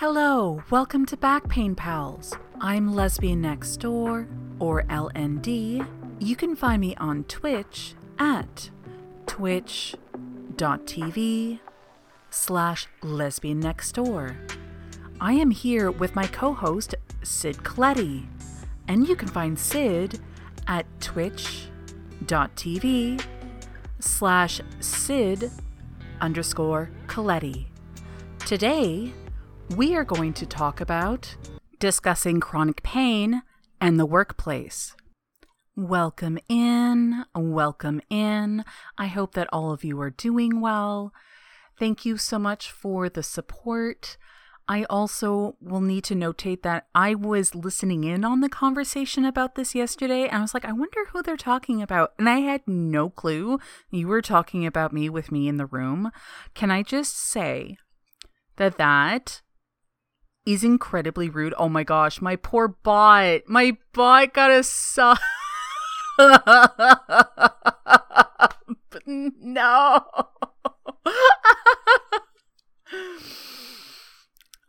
Hello, welcome to Back Pain Pals. I'm Lesbian Next Door, or LND. You can find me on Twitch at twitch.tv slash lesbian next door. I am here with my co-host, Cid Coletti, and you can find Cid at twitch.tv slash Cid underscore Coletti. Today, we are going to talk about discussing chronic pain and the workplace. Welcome in, welcome in. I hope that all of you are doing well. Thank you so much for the support. I also will need to notate that I was listening in on the conversation about this yesterday and I was like, I wonder who they're talking about. And I had no clue you were talking about me with me in the room. Can I just say that that is incredibly rude? Oh my gosh, my poor bot. My bot got a sub. no.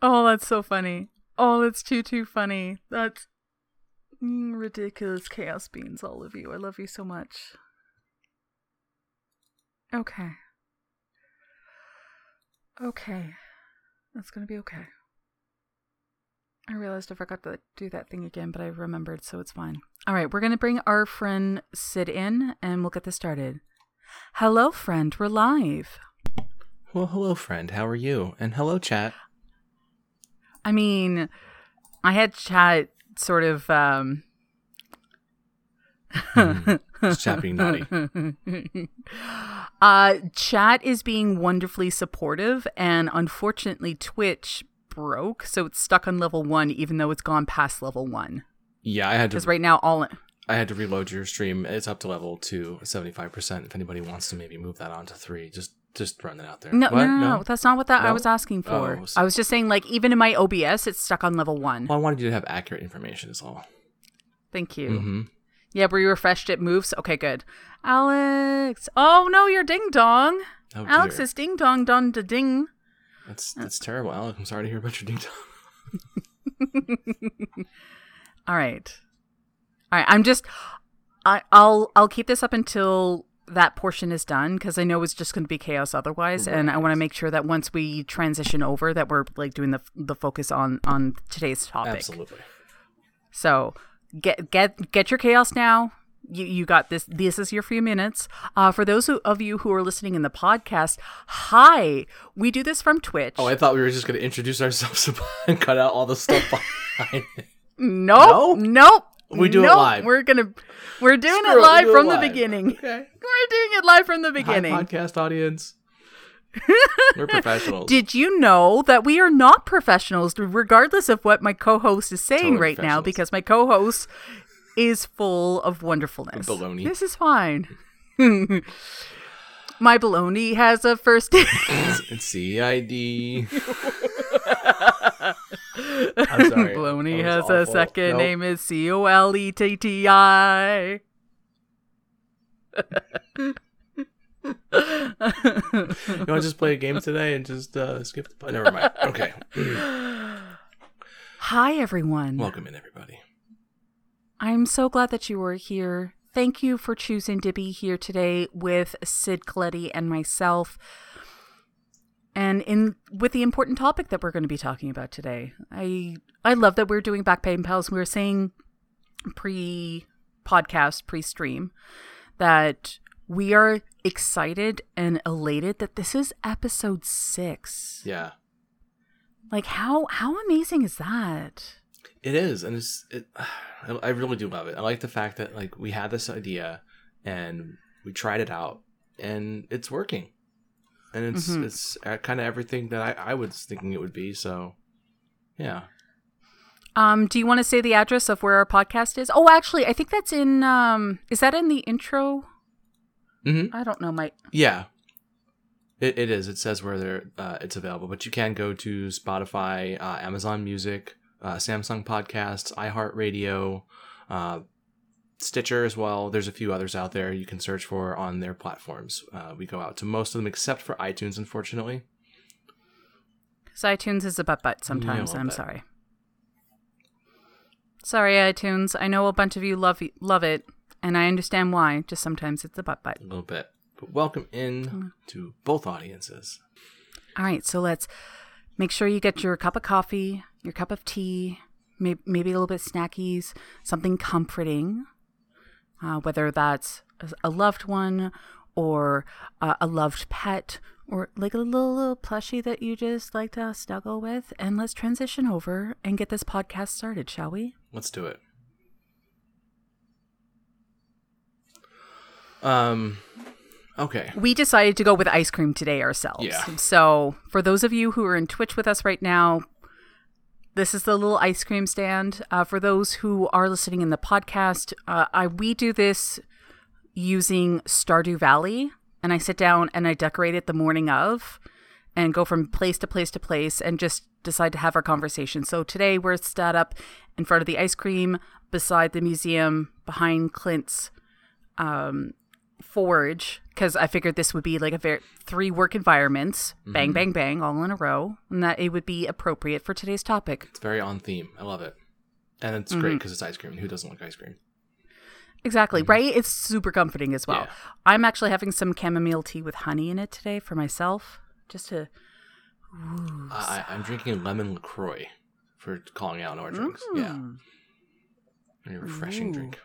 oh, that's so funny. Oh, that's too, too funny. That's ridiculous chaos beans, all of you. I love you so much. Okay. Okay. That's gonna be okay. I realized I forgot to do that thing again, but I remembered, so it's fine. All right, we're going to bring our friend Cid in and we'll get this started. Hello, friend. We're live. Well, hello, friend. How are you? And hello, chat. I mean, I had chat sort of. um mm, chat being naughty. uh, chat is being wonderfully supportive, and unfortunately, Twitch broke, so it's stuck on level one, even though it's gone past level one. Yeah, I had to. Because right now, all I had to reload your stream. It's up to level two, seventy five percent. If anybody wants to maybe move that on to three, just just run it out there. No, no, no, no, that's not what that? I was asking for. Oh, so... I was just saying, like, even in my OBS, it's stuck on level one. Well, I wanted you to have accurate information, is all. Thank you. Mm-hmm. Yeah, you refreshed it moves. Okay, good. Alex. Oh no, you're ding dong. Oh, Alex is ding dong dong da ding. That's that's terrible, Alec. I'm sorry to hear about your ding dong. All right. All right. I'm just. I, I'll I'll keep this up until that portion is done because I know it's just going to be chaos otherwise, right. and I want to make sure that once we transition over, that we're like doing the the focus on on today's topic. Absolutely. So get get get your chaos now you, you got this this is your few minutes uh, for those who, of you who are listening in the podcast hi we do this from twitch oh i thought we were just going to introduce ourselves and cut out all the stuff behind it nope no? nope we do nope. it live we're gonna we're doing Screw it live it, from it the live. beginning okay we're doing it live from the beginning Hi, podcast audience we're professionals. Did you know that we are not professionals, regardless of what my co-host is saying totally right now? Because my co-host is full of wonderfulness. Baloney. This is fine. My baloney has a first name. it's CID. I'm sorry. Baloney has awful. a second nope. name is C O L E T T I. you want to just play a game today and just uh, skip the. Never mind. Okay. Hi, everyone. Welcome in, everybody. I'm so glad that you were here. Thank you for choosing to be here today with Cid Coletti and myself. And in with the important topic that we're going to be talking about today. I I love that we're doing back pain pals. We were saying pre podcast, pre stream, that we are excited and elated that this is episode six. Yeah. Like how how amazing is that? It is, and it's it. I really do love it. I like the fact that like we had this idea and we tried it out and it's working, and it's mm-hmm. it's kind of everything that I I was thinking it would be. So, yeah. Um, do you want to say the address of where our podcast is? Oh, actually, I think that's in. Um, is that in the intro? Mm-hmm. I don't know. My yeah, it, it is. It says where there uh, it's available, but you can go to Spotify, uh, Amazon Music, uh, Samsung Podcasts, iHeartRadio, uh, Stitcher as well. There's a few others out there you can search for on their platforms. Uh, we go out to most of them except for iTunes, unfortunately. Because iTunes is a butt butt sometimes. I'm sorry. Sorry, iTunes. I know a bunch of you love love it, and I understand why. Just sometimes it's a butt butt. A little bit. But welcome in Mm. to both audiences. All right, so let's make sure you get your cup of coffee, your cup of tea, may- maybe a little bit snackies, something comforting, uh, whether that's a- a loved one or uh, a loved pet or like a little, little plushie that you just like to snuggle with. And let's transition over and get this podcast started, shall we? Let's do it. Um okay. We decided to go with ice cream today ourselves. Yeah. So, for those of you who are in Twitch with us right now, this is the little ice cream stand. Uh, for those who are listening in the podcast, uh, I we do this using Stardew Valley, and I sit down and I decorate it the morning of, and go from place to place to place, and just decide to have our conversation. So today we're sat up in front of the ice cream, beside the museum, behind Clint's um, forge because I figured this would be like a very three work environments, bang, bang, bang, all in a row, and that it would be appropriate for today's topic. It's very on theme. I love it. And it's Mm-hmm. great because it's ice cream. Who doesn't like ice cream? Exactly, right? It's super comforting as well. Yeah. I'm actually having some chamomile tea with honey in it today for myself, just to. I, I'm drinking lemon LaCroix for calling out our drinks. Yeah. Mm. Very refreshing Ooh. drink.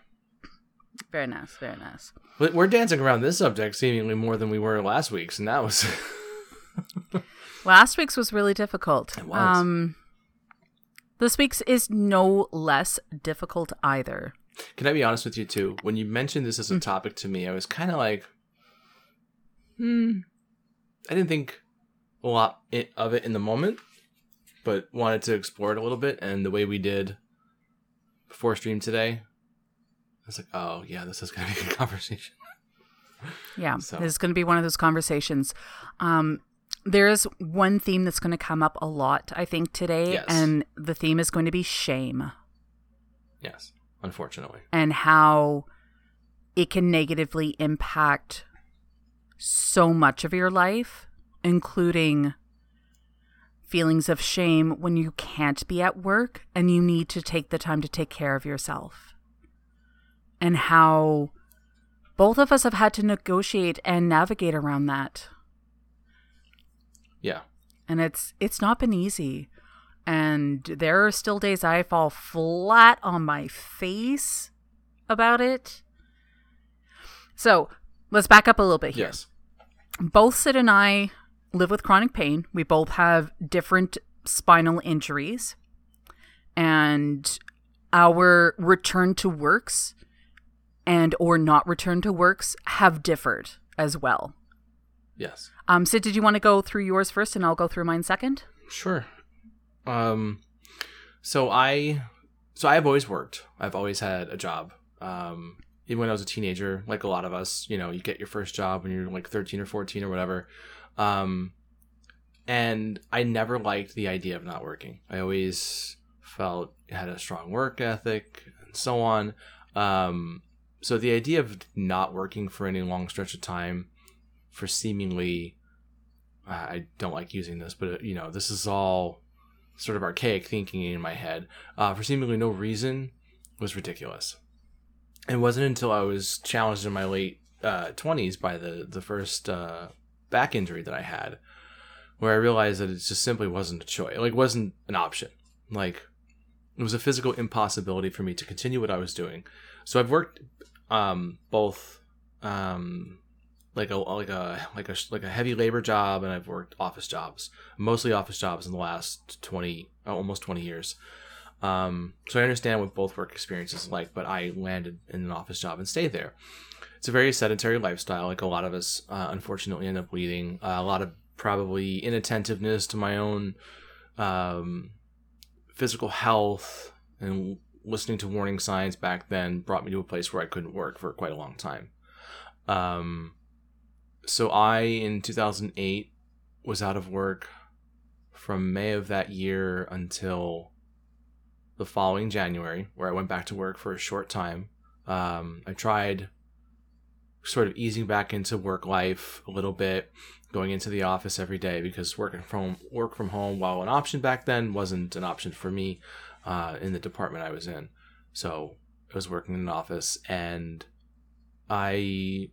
Very nice, very nice. But we're dancing around this subject seemingly more than we were last week's, and that was Last week's was really difficult. It was. Um, this week's is no less difficult either. Can I be honest with you too? When you mentioned this as a topic to me, I was kind of like, hmm. I didn't think a lot of it in the moment, but wanted to explore it a little bit. And the way we did before stream today, was like, oh yeah, this is gonna be a good conversation. Yeah, So- this is going to be one of those conversations. Um, there is one theme that's going to come up a lot, I think, today, Yes. and the theme is going to be shame Yes, unfortunately. and how it can negatively impact so much of your life, including feelings of shame when you can't be at work and you need to take the time to take care of yourself. And how both of us have had to negotiate and navigate around that. Yeah. And it's it's not been easy. And there are still days I fall flat on my face about it. So, let's back up a little bit here Yes. both Cid and I live with chronic pain. We both have different spinal injuries. And our return to works and or not return to works have differed as well. Yes. Um, Cid, did you want to go through yours first and I'll go through mine second? Sure. Um so I so I've always worked. I've always had a job. Um even when I was a teenager, like a lot of us, you know, you get your first job when you're like 13 or 14 or whatever. Um and I never liked the idea of not working. I always felt had a strong work ethic and so on. Um so the idea of not working for any long stretch of time for seemingly I don't like using this, but you know, this is all sort of archaic thinking in my head. Uh, for seemingly no reason was ridiculous. It wasn't until I was challenged in my late uh, twenties by the the first uh, back injury that I had, where I realized that it just simply wasn't a choice. Like, wasn't an option. Like, it was a physical impossibility for me to continue what I was doing. So I've worked um, both um, like a like a like a like a heavy labor job, and I've worked office jobs, mostly office jobs in the last twenty, uh, almost twenty years. Um, so I understand what both work experiences like, but I landed in an office job and stayed there. It's a very sedentary lifestyle, like a lot of us, uh, unfortunately, end up leading. Uh, a lot of probably inattentiveness to my own um, physical health and listening to warning signs back then brought me to a place where I couldn't work for quite a long time. Um, so I, in 2008, was out of work from May of that year until the following January, where I went back to work for a short time. Um, I tried sort of easing back into work life a little bit, going into the office every day because working from work from home, while an option back then, wasn't an option for me uh, in the department I was in. So I was working in an office, and I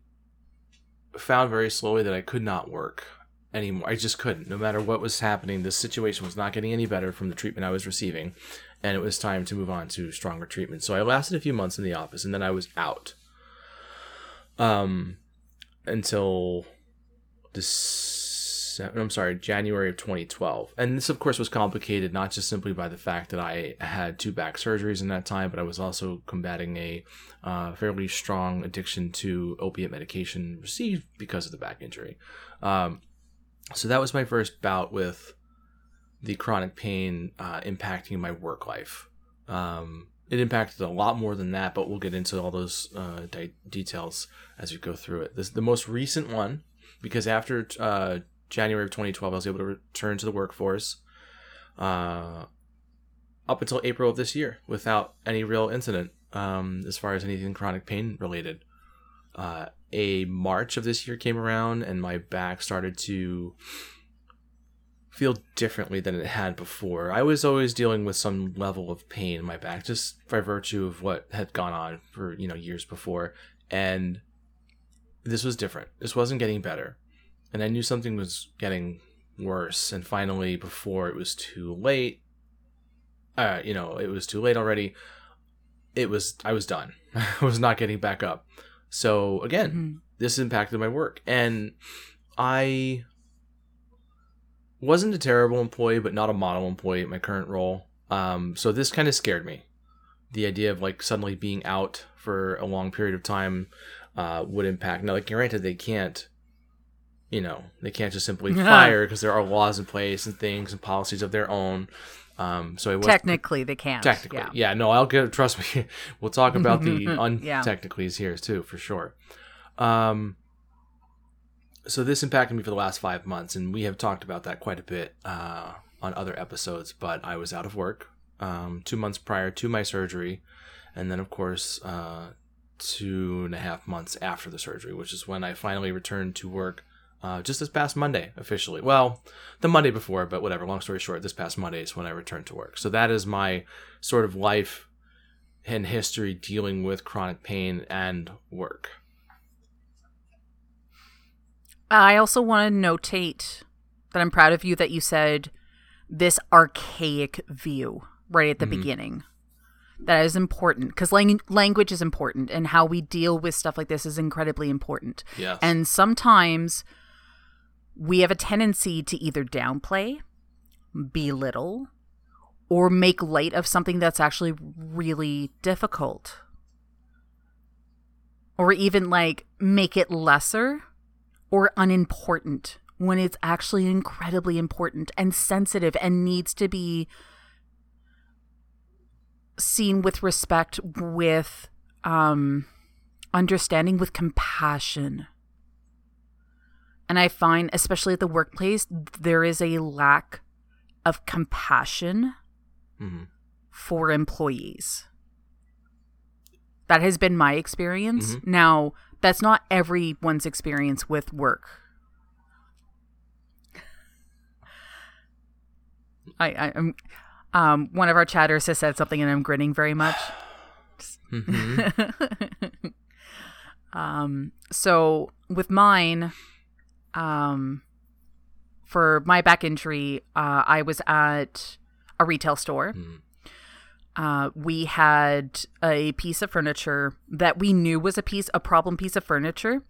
found very slowly that I could not work anymore. I just couldn't. No matter what was happening, this situation was not getting any better from the treatment I was receiving, and it was time to move on to stronger treatment. So I lasted a few months in the office, and then I was out. Um, until this, I'm sorry, January of 2012, and this of course was complicated not just simply by the fact that I had two back surgeries in that time, but I was also combating a uh, fairly strong addiction to opiate medication received because of the back injury. Um, so that was my first bout with the chronic pain uh, impacting my work life. Um, it impacted a lot more than that, but we'll get into all those uh, di- details as we go through it. This the most recent one because after uh, January of 2012, I was able to return to the workforce uh, up until April of this year without any real incident um, as far as anything chronic pain related. Uh, a March of this year came around and my back started to feel differently than it had before. I was always dealing with some level of pain in my back just by virtue of what had gone on for, you know, years before and this was different. This wasn't getting better. And I knew something was getting worse and finally before it was too late uh you know, it was too late already. It was I was done. I was not getting back up. So again, mm-hmm. this impacted my work. And I wasn't a terrible employee, but not a model employee at my current role. Um, so this kind of scared me. The idea of like suddenly being out for a long period of time uh, would impact. Now, like granted, they can't, you know, they can't just simply fire because there are laws in place and things and policies of their own. Um, so it was, technically they can't. Technically, yeah. yeah. No, I'll get. Trust me. we'll talk about the untechnicallys yeah. here too, for sure. Um, so this impacted me for the last five months, and we have talked about that quite a bit uh, on other episodes. But I was out of work um, two months prior to my surgery, and then of course uh, two and a half months after the surgery, which is when I finally returned to work uh, just this past Monday officially. Well, the Monday before, but whatever. Long story short, this past Monday is when I returned to work. So that is my sort of life and history dealing with chronic pain and work. I also want to notate that I'm proud of you that you said this archaic view right at the mm-hmm. beginning. That is important because lang- language is important and how we deal with stuff like this is incredibly important. Yes. And sometimes we have a tendency to either downplay, belittle, or make light of something that's actually really difficult. Or even like make it lesser or unimportant when it's actually incredibly important and sensitive and needs to be seen with respect, with um, understanding, with compassion. And I find, especially at the workplace, there is a lack of compassion mm-hmm. for employees. That has been my experience. Mm-hmm. Now, that's not everyone's experience with work. I, I am um, one of our chatters has said something and I'm grinning very much. Mm-hmm. um, so with mine, um, for my back injury, uh, I was at a retail store. Mm. Uh, we had a piece of furniture that we knew was a piece, a problem piece of furniture.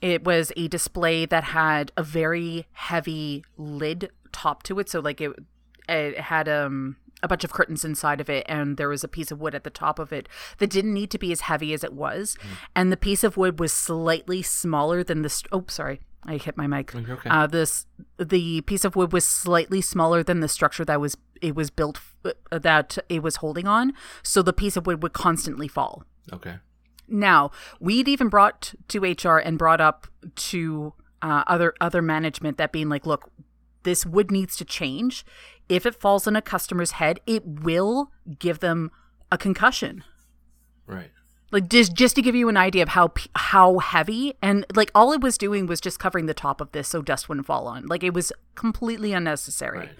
It was a display that had a very heavy lid top to it, so like it, it had um a bunch of curtains inside of it and there was a piece of wood at the top of it that didn't need to be as heavy as it was mm. and the piece of wood was slightly smaller than the st- oh sorry I hit my mic. Okay. Uh, this the piece of wood was slightly smaller than the structure that was it was built uh, that it was holding on, so the piece of wood would constantly fall. Okay. Now we'd even brought to HR and brought up to uh, other other management that being like, look, this wood needs to change. If it falls on a customer's head, it will give them a concussion. Right. Like just just to give you an idea of how how heavy and like all it was doing was just covering the top of this so dust wouldn't fall on. Like it was completely unnecessary. Right.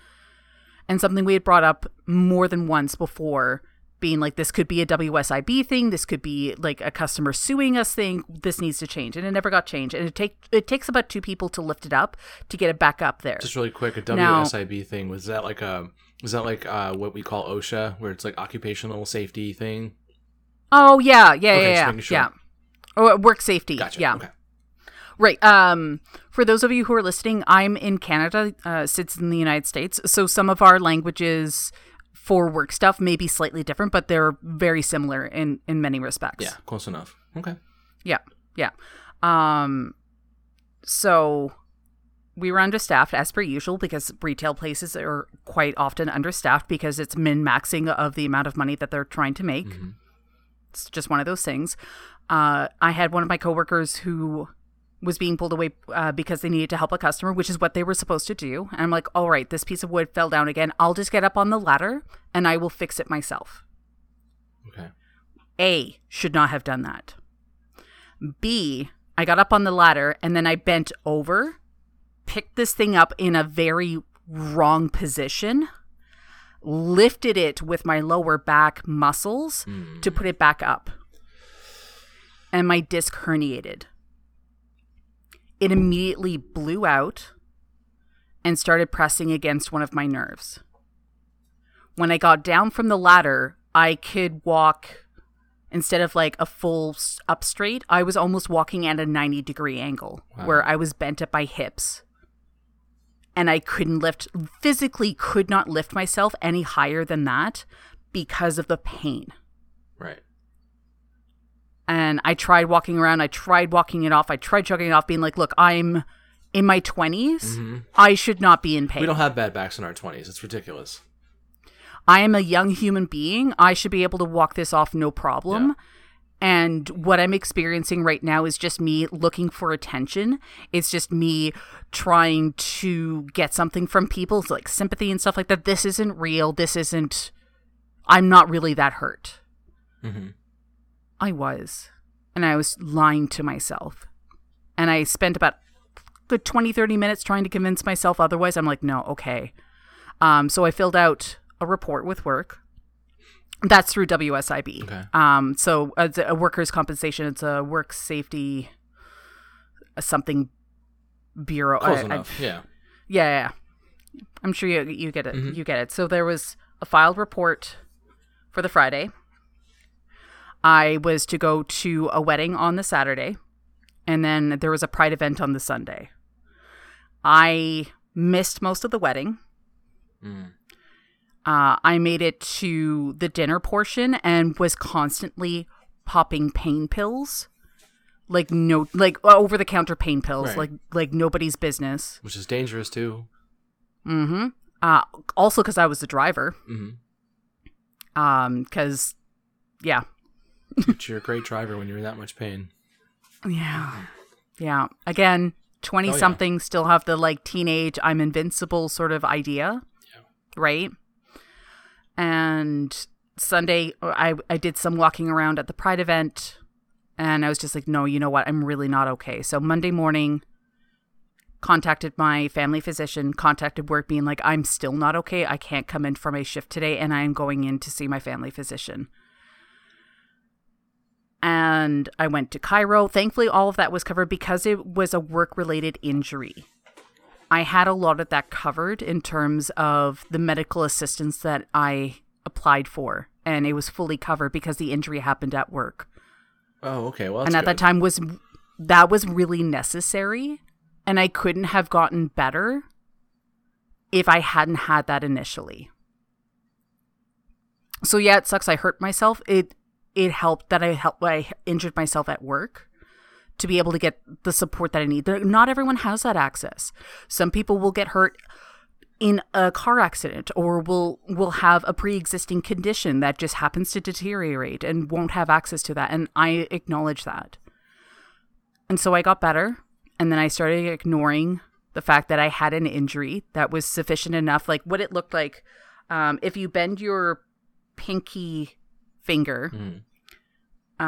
And something we had brought up more than once before being like this could be a WSIB thing, this could be like a customer suing us thing, this needs to change. And it never got changed. And it take it takes about two people to lift it up to get it back up there. Just really quick, a Now- WSIB thing was that like a was that like uh, what we call OSHA, where it's like occupational safety thing? Oh yeah, yeah, Okay, yeah, yeah. sure. yeah. Or work safety. Gotcha. Yeah. Okay. Right. Um, for those of you who are listening, I'm in Canada, uh, Cid's in the United States. So some of our languages for work stuff may be slightly different, but they're very similar in, in many respects. Yeah, close enough. Okay. Yeah. Yeah. Um, so we were understaffed as per usual because retail places are quite often understaffed because it's min maxing of the amount of money that they're trying to make. It's just one of those things. Uh, I had one of my coworkers who was being pulled away uh, because they needed to help a customer, which is what they were supposed to do. And I'm like, all right, this piece of wood fell down again. I'll just get up on the ladder and I will fix it myself. Okay. A, should not have done that. B, I got up on the ladder and then I bent over, picked this thing up in a very wrong position, lifted it with my lower back muscles to put it back up. And my disc herniated. It immediately blew out and started pressing against one of my nerves. When I got down from the ladder, I could walk instead of like a full up straight, I was almost walking at a 90 degree angle where I was bent at my hips. And I couldn't lift, physically could not lift myself any higher than that because of the pain. Right. And I tried walking around, I tried walking it off, I tried chugging it off, being like, look, I'm in my 20s. I should not be in pain. We don't have bad backs in our twenties. It's ridiculous. I am a young human being. I should be able to walk this off no problem. And what I'm experiencing right now is just me looking for attention. It's just me trying to get something from people, so like sympathy and stuff like that. This isn't real. This isn't. I'm not really that hurt. Mhm. I was. And I was lying to myself. And I spent about good 20, 30 minutes trying to convince myself otherwise. I'm like, no, okay. Um, so I filled out a report with work. That's through WSIB. Okay. Um, so it's a workers' compensation. It's a work safety uh, something bureau. Close I- I- enough. yeah. yeah, yeah, yeah. I'm sure you you get it. Mm-hmm. You get it. So there was a filed report for the Friday. I was to go to a wedding on the Saturday, and then there was a pride event on the Sunday. I missed most of the wedding. Mm. Uh, I made it to the dinner portion and was constantly popping pain pills, like no, like over the counter pain pills, Right. like like nobody's business. Which is dangerous too. Mm-hmm. Uh, also because I was the driver. Mm-hmm. Um, because yeah, But you're a great driver when you're in that much pain. yeah, yeah. Again, twenty Oh, yeah. something still have the like teenage I'm invincible sort of idea, Yeah. right? And Sunday, I I did some walking around at the Pride event, and I was just like, no, you know what? I'm really not okay. So Monday morning. Contacted my family physician, contacted work, being like, I'm still not okay. I can't come in for my shift today, and I am going in to see my family physician. And I went to chiro. Thankfully, all of that was covered because it was a work related injury. I had a lot of that covered in terms of the medical assistance that I applied for, and it was fully covered because the injury happened at work. Oh, okay. Well, that's and at good. that time was that was really necessary, and I couldn't have gotten better if I hadn't had that initially. So yeah, it sucks. I hurt myself. It it helped that I helped. I injured myself at work to be able to get the support that I need. Not everyone has that access. Some people will get hurt in a car accident or will will have a pre-existing condition that just happens to deteriorate and won't have access to that and I acknowledge that. And so I got better and then I started ignoring the fact that I had an injury that was sufficient enough like what it looked like um, if you bend your pinky finger Mm.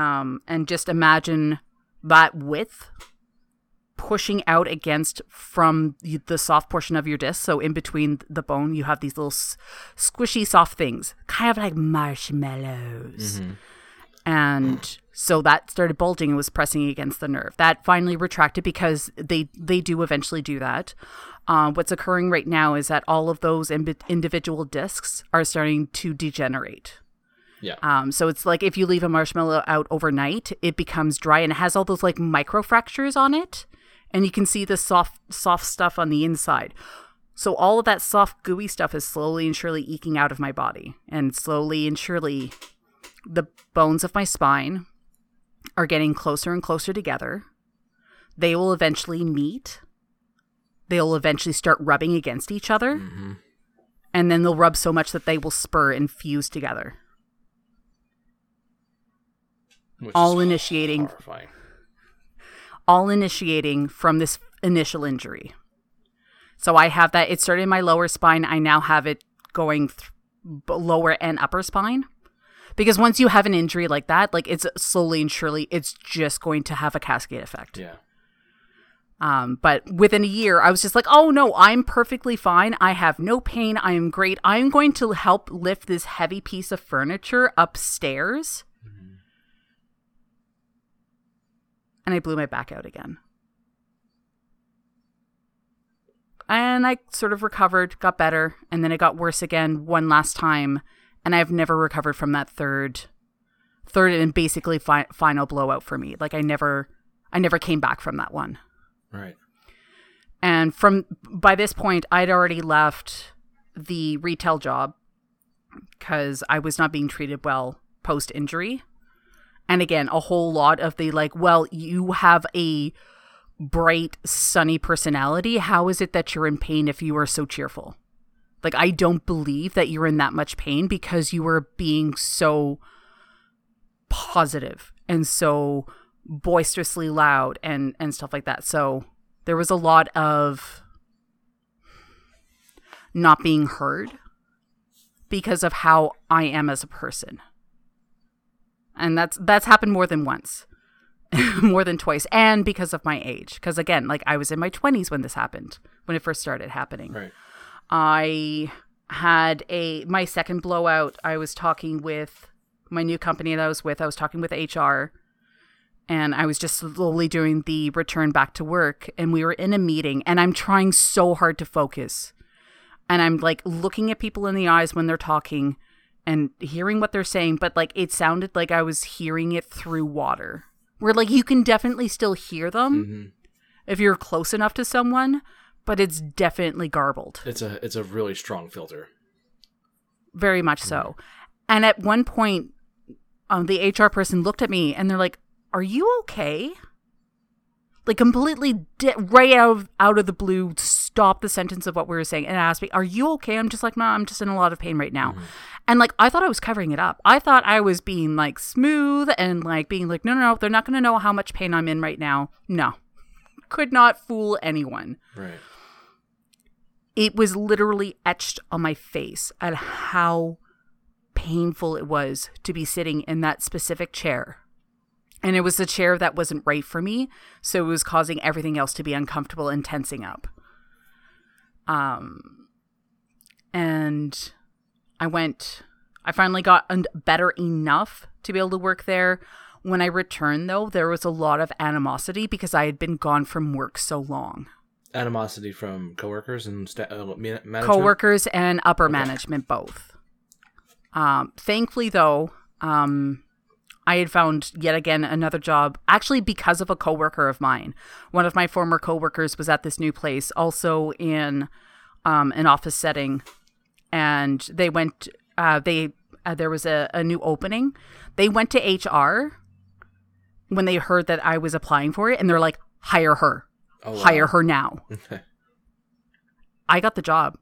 um, and just imagine that width pushing out against from the soft portion of your disc. So in between the bone, you have these little s- squishy, soft things, kind of like marshmallows. And so that started bulging and was pressing against the nerve. That finally retracted because they they do eventually do that. Uh, what's occurring right now is that all of those individual discs are starting to degenerate. Yeah. Um, so it's like if you leave a marshmallow out overnight, it becomes dry and it has all those like micro fractures on it, and you can see the soft soft stuff on the inside. So all of that soft gooey stuff is slowly and surely eking out of my body, and slowly and surely, the bones of my spine are getting closer and closer together. They will eventually meet. They'll eventually start rubbing against each other, Mm-hmm. and then they'll rub so much that they will spur and fuse together. Which all initiating horrifying. all initiating from this initial injury. So I have that. It started in my lower spine. I now have it going th- lower and upper spine. Because once you have an injury like that, like it's slowly and surely, it's just going to have a cascade effect. Yeah. Um, but within a year, I was just like, oh no, I'm perfectly fine. I have no pain. I am great. I'm going to help lift this heavy piece of furniture upstairs. And I blew my back out again. And I sort of recovered, got better, and then it got worse again one last time. And I've never recovered from that third, third and basically fi- final blowout for me. Like I never, I never came back from that one. Right. And from by this point, I'd already left the retail job because I was not being treated well post injury. And again, a whole lot of the like, well, you have a bright, sunny personality. How is it that you're in pain if you are so cheerful? Like, I don't believe that you're in that much pain because you were being so positive and so boisterously loud and and stuff like that. So there was a lot of not being heard because of how I am as a person. And that's that's happened more than once. more than twice and because of my age because again like I was in my 20s when this happened when it first started happening. Right. I had a my second blowout. I was talking with my new company that I was with. I was talking with HR and I was just slowly doing the return back to work and we were in a meeting and I'm trying so hard to focus. And I'm like looking at people in the eyes when they're talking and hearing what they're saying, but like it sounded like I was hearing it through water. Where like you can definitely still hear them hmm if you're close enough to someone, but it's definitely garbled. It's a it's a really strong filter. very much so. And at one point, um, the HR person looked at me and they're like, "Are you okay?" Like completely di- right out of, out of the blue, stopped the sentence of what we were saying and asked me, "Are you okay?" I'm just like, "No, I'm just in a lot of pain right now." Mm-hmm. And like I thought I was covering it up. I thought I was being like smooth and like being like, "No, no, no, they're not going to know how much pain I'm in right now." No, could not fool anyone Right. it was literally etched on my face at how painful it was to be sitting in that specific chair. And it was the chair that wasn't right for me, so it was causing everything else to be uncomfortable and tensing up. Um and I went I finally got un- better enough to be able to work there. When I returned though, there was a lot of animosity because I had been gone from work so long. Animosity from coworkers and sta- uh, management. coworkers and upper management both. Um, thankfully, though, um, I had found yet again another job. Actually, because of a coworker of mine, one of my former coworkers was at this new place, also in um, an office setting, and they went. Uh, they uh, there was a, a new opening. They went to HR when they heard that I was applying for it, and they're like, "Hire her, Oh, wow. hire her now." I got the job.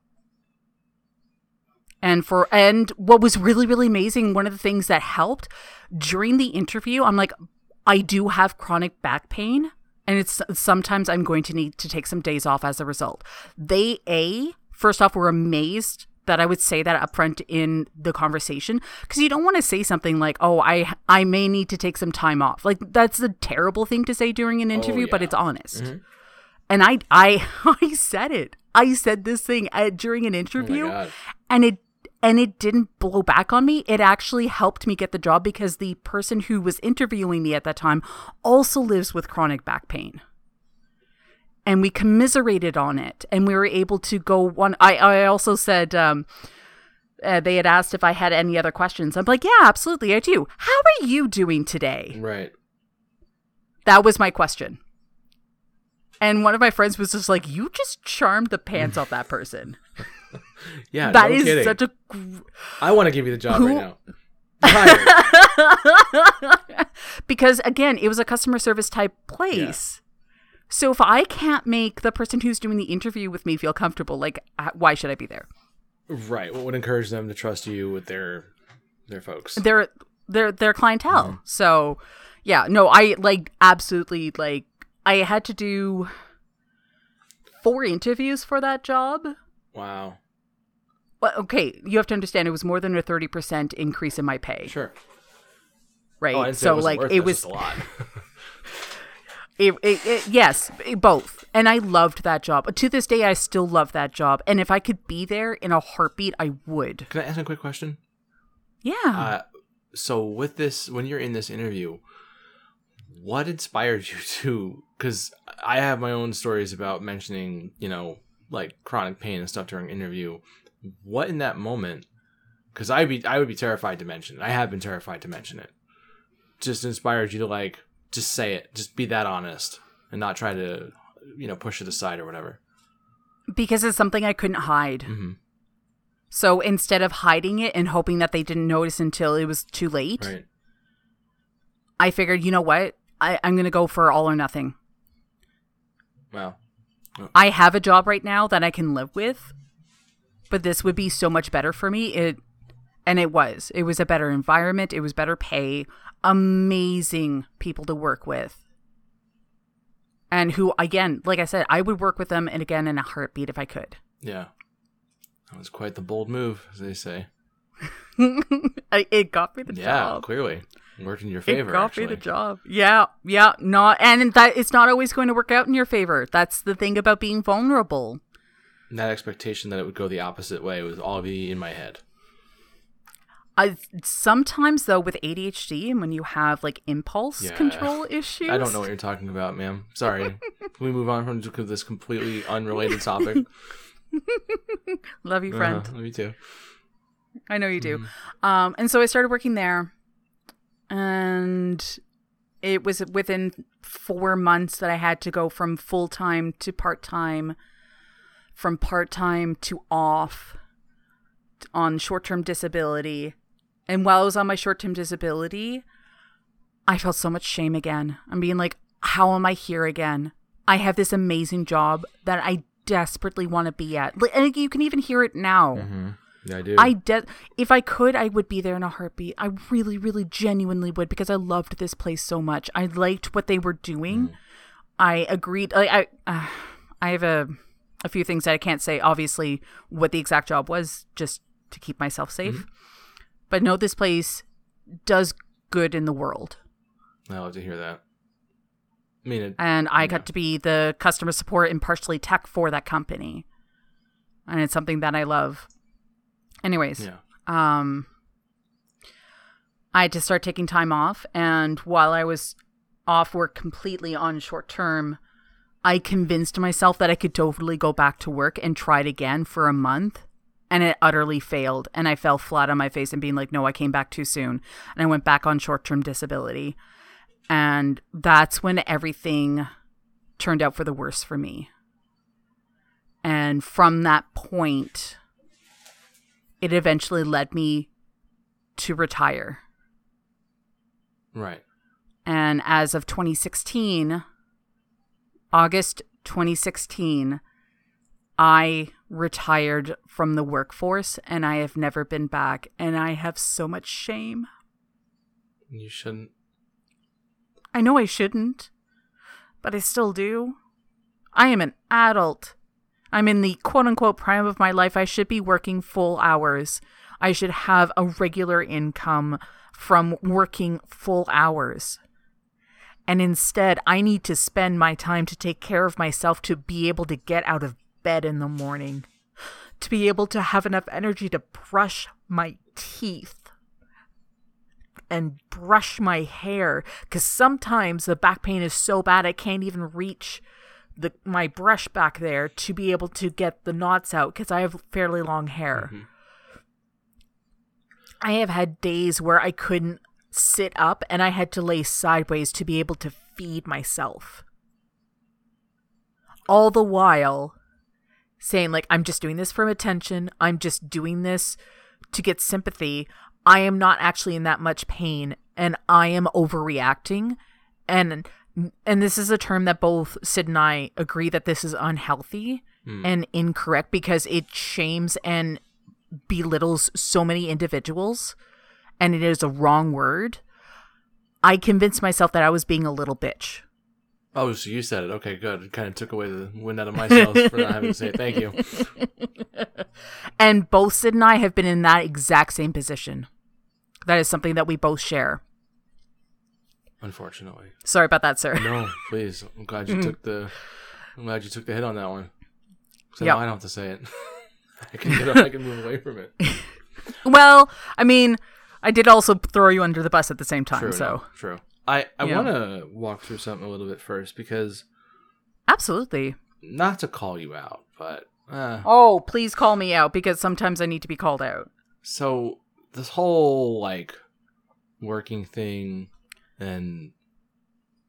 And for and what was really really amazing, one of the things that helped during the interview, I'm like I do have chronic back pain and it's sometimes I'm going to need to take some days off as a result. They a first off were amazed that I would say that upfront in the conversation because you don't want to say something like, "Oh, I I may need to take some time off." Like that's a terrible thing to say during an oh, interview, but yeah. it's honest. Mm-hmm. And I I I said it. I said this thing at, during an oh interview, God. and it and it didn't blow back on me. It actually helped me get the job because the person who was interviewing me at that time also lives with chronic back pain. And we commiserated on it and we were able to go one i, I also said um, uh, they had asked if i had any other questions. I'm like yeah absolutely i do. How are you doing today? Right. that was my question. And one of my friends was just like you just charmed the pants off that person Yeah. That no is kidding. such a gr- I want to give you the job Who- right now. Because again it was a customer service type place so if i can't make the person who's doing the interview with me feel comfortable like uh, why should i be there right. What would encourage them to trust you with their their folks? their their their clientele. Mm-hmm. So yeah, no, I like absolutely like I had to do four interviews for that job. Wow. But okay, you have to understand it was more than a thirty percent increase in my pay, Sure. right? Oh, I didn't say so it like it it's was a lot. it, it, it- yes, it- both. And I loved that job. To this day I still love that job. And if I could be there in a heartbeat, I would. Can I ask a quick question? Yeah. Uh, so with this, when you're in this interview, what inspired you to? Because I have my own stories about mentioning, you know, like chronic pain and stuff during interview. What in that moment? Because I be I would be terrified to mention it. I have been terrified to mention it. Just inspired you to like just say it, just be that honest, and not try to, you know, push it aside or whatever. because it's something I couldn't hide. hmm So instead of hiding it and hoping that they didn't notice until it was too late, Right. I figured, you know what? I, I'm going to go for all or nothing. Wow. I have a job right now that I can live with, but this would be so much better for me. It and it was. It was a better environment, it was better pay, amazing people to work with. And who again, like I said, I would work with them and again in a heartbeat if I could. Yeah. That was quite the bold move, as they say. It got me the Yeah, job. Yeah, clearly worked in your favor. it got actually. me the job. Yeah, yeah, not and that it's not always going to work out in your favor. That's the thing about being vulnerable. And that expectation that it would go the opposite way was all be in my head. I sometimes though with ADHD and when you have like impulse Yeah. control issues. I don't know what you're talking about, ma'am. Sorry. Can we move on from this completely unrelated topic? Love you, friend. Uh-huh, me too. I know you do. Mm-hmm. Um, and so I started working there, and it was within four months that I had to go from full time to part time, from part time to off on short term disability. And while I was on my short term disability, I felt so much shame again. I'm being like, how am I here again? I have this amazing job that I desperately want to be at. And you can even hear it now. Mm-hmm. Yeah, I do. I de- if I could, I would be there in a heartbeat. I really, really, genuinely would because I loved this place so much. I liked what they were doing. I agreed. Like, I, uh, I have a, a few things that I can't say. Obviously, what the exact job was, just to keep myself safe. But no, this place does good in the world, I love to hear that. I mean, it, and I got to be the customer support and partially tech for that company, and it's something that I love. Anyways, yeah. um I had to start taking time off and while I was off work completely on short term, I convinced myself that I could totally go back to work and try it again for a month. And it utterly failed. And I fell flat on my face and being like, no, I came back too soon. And I went back on short term disability. And that's when everything turned out for the worse for me. And from that point, it eventually led me to retire. Right. And as of 2016, August 2016, I retired from the workforce and I have never been back. And I have so much shame. You shouldn't. I know I shouldn't, but I still do. I am an adult. I'm in the quote unquote prime of my life. I should be working full hours. I should have a regular income from working full hours. And instead, I need to spend my time to take care of myself to be able to get out of bed in the morning, to be able to have enough energy to brush my teeth and brush my hair because sometimes the back pain is so bad I can't even reach the my brush back there to be able to get the knots out because I have fairly long hair. Mm-hmm. I have had days where I couldn't sit up and I had to lay sideways to be able to feed myself. All the while saying like I'm just doing this for attention. I'm just doing this to get sympathy. I am not actually in that much pain and I am overreacting and and this is a term that both Cid and I agree that this is unhealthy hmm. and incorrect because it shames and belittles so many individuals and it is a wrong word. I convinced myself that I was being a little bitch. Oh, so you said it. Okay, good. It kind of took away the wind out of my sails for not having to say it. Thank you. And both Cid and I have been in that exact same position. That is something that we both share. Unfortunately. Sorry about that, sir. No, please. I'm glad you took the. I'm glad you took the hit on that one. So Yep. now I don't have to say it. I can get up. I can move away from it. Well, I mean, I did also throw you under the bus at the same time, True. so no, true. I I Yeah. want to walk through something a little bit first because absolutely. not to call you out, but uh, Oh, please call me out because sometimes I need to be called out. so this whole like working thing and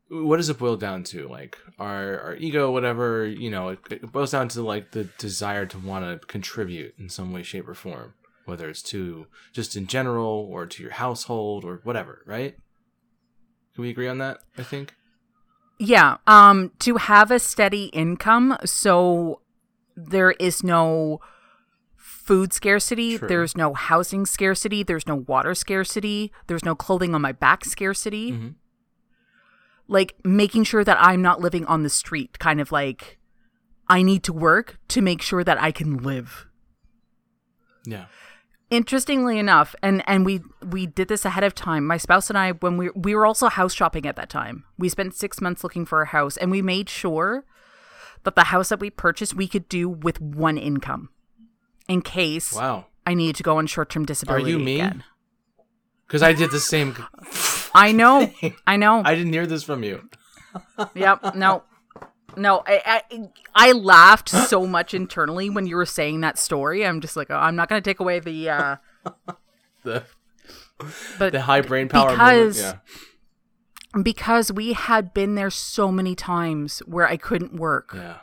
what does it boil down to? Like our our ego whatever you know it, it boils down to like the desire to want to contribute in some way shape or form whether it's to just in general or to your household or whatever right? Can we agree on that i think? Yeah, um to have a steady income so there is no food scarcity, True. there's no housing scarcity, there's no water scarcity, there's no clothing on my back scarcity. Mhm. Like making sure that I'm not living on the street, kind of like I need to work to make sure that I can live. yeah interestingly enough and and we we did this ahead of time my spouse and i when we we were also house shopping at that time we spent six months looking for a house and we made sure that the house that we purchased we could do with one income in case wow. I need to go on short-term disability Are you me? because i did the same i know. i know. I didn't hear this from you. Yep. No. No. I, I i laughed so much internally when you were saying that story. I'm just like oh, i'm not going to take away the uh the but the high brain power Because- moment. yeah. because we had been there so many times where I couldn't work yeah.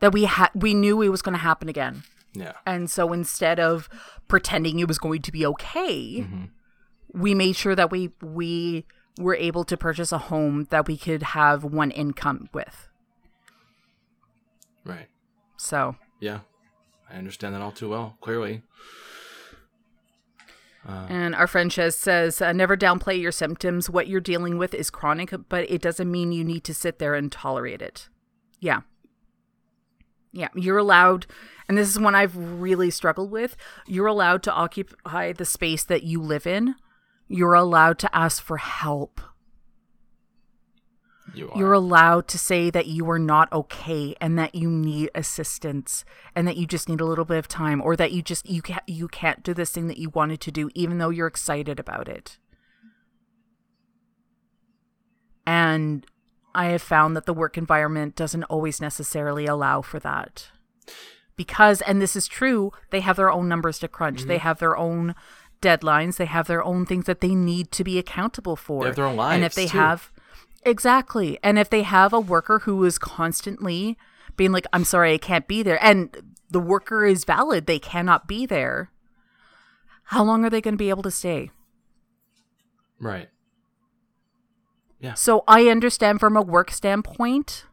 that we had we knew it was going to happen again. Yeah And so instead of pretending it was going to be okay, Mm-hmm. we made sure that we we were able to purchase a home that we could have one income with. right So, Yeah, I understand that all too well. Clearly, and our friend Shez says, uh, never downplay your symptoms. What you're dealing with is chronic, but it doesn't mean you need to sit there and tolerate it. Yeah. Yeah, you're allowed, and this is one I've really struggled with. You're allowed to occupy the space that you live in. You're allowed to ask for help. you are. You're allowed to say that you are not okay and that you need assistance and that you just need a little bit of time or that you just you can't you can't do this thing that you wanted to do even though you're excited about it. And I have found that the work environment doesn't always necessarily allow for that. Because and this is true, they have their own numbers to crunch. They mm-hmm. have their own deadlines, they have their own things that they need to be accountable for. They have their own And if they too. have Exactly. And if they have a worker who is constantly being like, I'm sorry, I can't be there, and the worker is valid, they cannot be there, how long are they going to be able to stay? right. So I understand from a work standpoint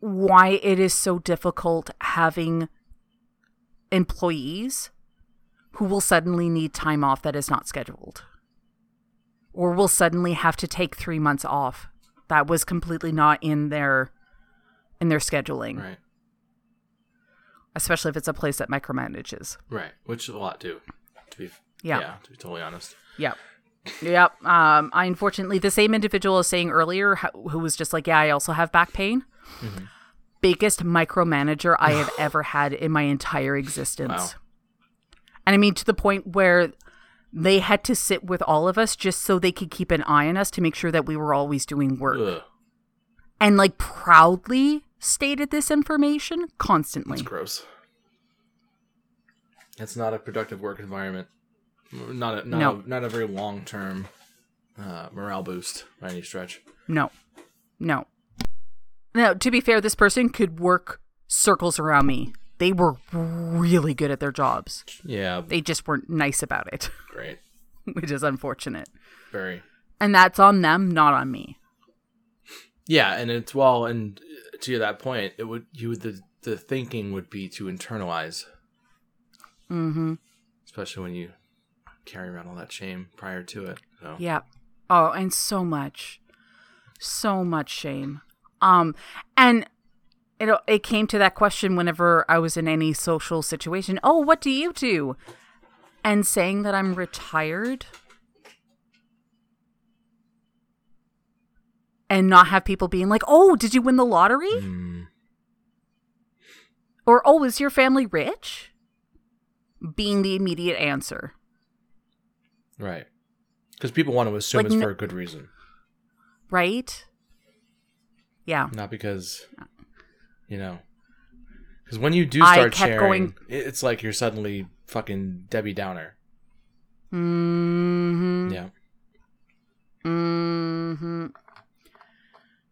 why it is so difficult having employees who will suddenly need time off that is not scheduled or will suddenly have to take 3 months off that was completely not in their in their scheduling, Right. especially if it's a place that micromanages. Right. Which a lot do. To be Yeah. yeah to be totally honest. Yep. Yep. Um, I unfortunately, the same individual was saying earlier, who was just like, yeah, I also have back pain. Mm-hmm. Biggest micromanager I have ever had in my entire existence. Wow. And I mean, to the point where they had to sit with all of us just so they could keep an eye on us to make sure that we were always doing work. Ugh. And like proudly stated this information constantly. It's gross. It's not a productive work environment. Not a, not No. a, not a very long term uh, morale boost by any stretch. No. No. Now, to be fair, this person could work circles around me. They were really good at their jobs. Yeah, They just weren't nice about it, great. which is unfortunate. Very. And that's on them, not on me. Yeah, and it's well, and to that point, it would you would the the thinking would be to internalize, Mm-hmm. especially when you carry around all that shame prior to it. So Yeah. Oh, and so much, so much shame. Um, and it it came to that question whenever I was in any social situation. Oh, what do you do? And saying that I'm retired. And not have people being like, "Oh, did you win the lottery?" Mm, Or, "Oh, is your family rich?" Being the immediate answer. Right, because people want to assume Like, it's for a good reason, Right? Yeah. not because you know. Because when you do start sharing, going- it's like you're suddenly fucking Debbie Downer. Mm-hmm. Yeah, Mm-hmm.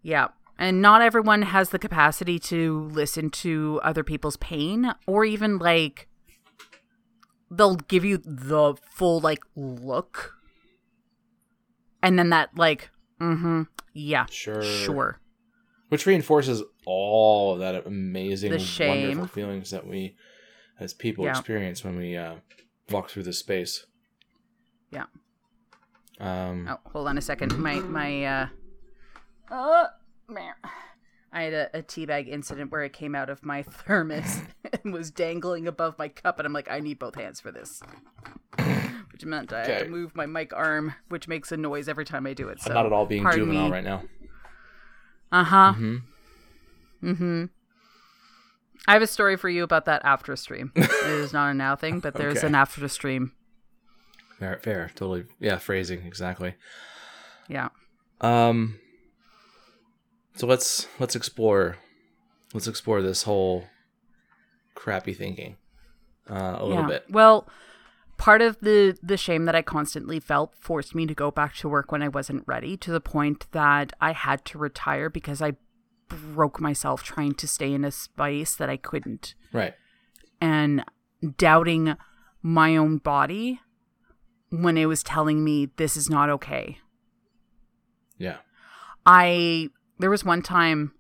Yeah, and not everyone has the capacity to listen to other people's pain, or even like they'll give you the full like look, and then that like, mm-hmm, yeah, sure, sure, Which reinforces all of that amazing, shame. wonderful feelings that we, as people, Yeah. experience when we uh, walk through this space. yeah. Um, Oh, hold on a second. My my uh uh man. I had a, a teabag incident where it came out of my thermos and was dangling above my cup, and I'm like, I need both hands for this. Which meant I had to move my mic arm, which makes a noise every time I do it. So I'm not at all being juvenile me. right now. Uh huh. Mm hmm. Mm-hmm. I have a story for you about that after stream. it is not a now thing, but there's Okay. an after stream. Fair, fair, totally. Yeah, phrasing exactly. Yeah. Um, so let's let's explore, let's explore this whole crappy thinking uh, a little yeah. bit. Well, part of the the shame that I constantly felt forced me to go back to work when I wasn't ready to the point that I had to retire because I broke myself trying to stay in a space that I couldn't Right. and doubting my own body when it was telling me this is not okay. Yeah. I there was one time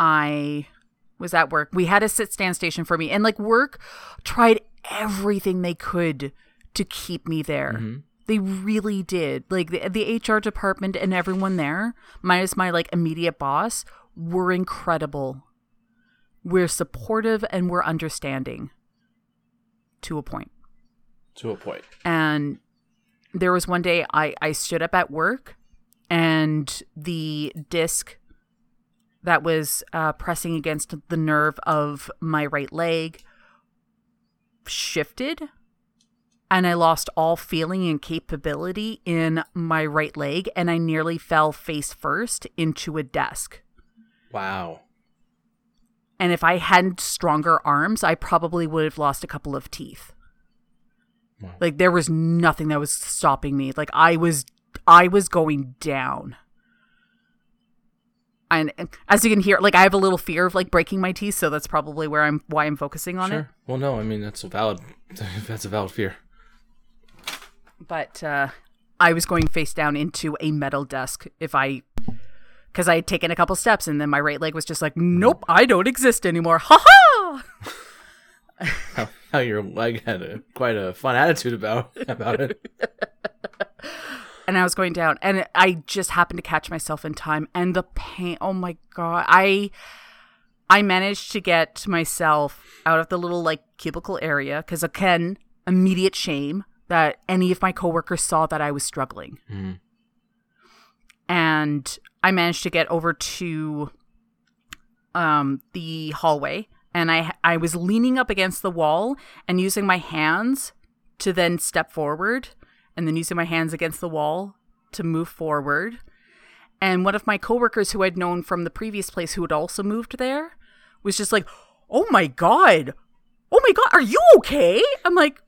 I was at work. We had a sit stand station for me and like work tried everything they could to keep me there. Mhm. They really did. Like the, the HR department and everyone there, minus my like immediate boss, were incredible. We're supportive and we're understanding to a point. To a point. And there was one day I, I stood up at work and the disc that was uh, pressing against the nerve of my right leg shifted and I lost all feeling and capability in my right leg and I nearly fell face first into a desk. Wow. And if I hadn't stronger arms, I probably would have lost a couple of teeth. Wow. Like there was nothing that was stopping me. Like I was I was going down. And and as you can hear, like I have a little fear of like breaking my teeth, so that's probably where I'm why I'm focusing on it. Well, no, I mean that's a valid. That's a valid fear. But uh I was going face down into a metal desk if I because I had taken a couple steps and then my right leg was just like, Nope, I don't exist anymore. Ha ha How, how your leg had a, quite a fun attitude about about it. and I was going down, and I just happened to catch myself in time, and the pain. Oh my god, I I managed to get myself out of the little like cubicle area because again, immediate shame that any of my coworkers saw that I was struggling. Mhm. And I managed to get over to um the hallway and I I was leaning up against the wall and using my hands to then step forward and then using my hands against the wall to move forward. And one of my coworkers who I'd known from the previous place who had also moved there was just like, "Oh my god. Oh my god, are you okay?" I'm like,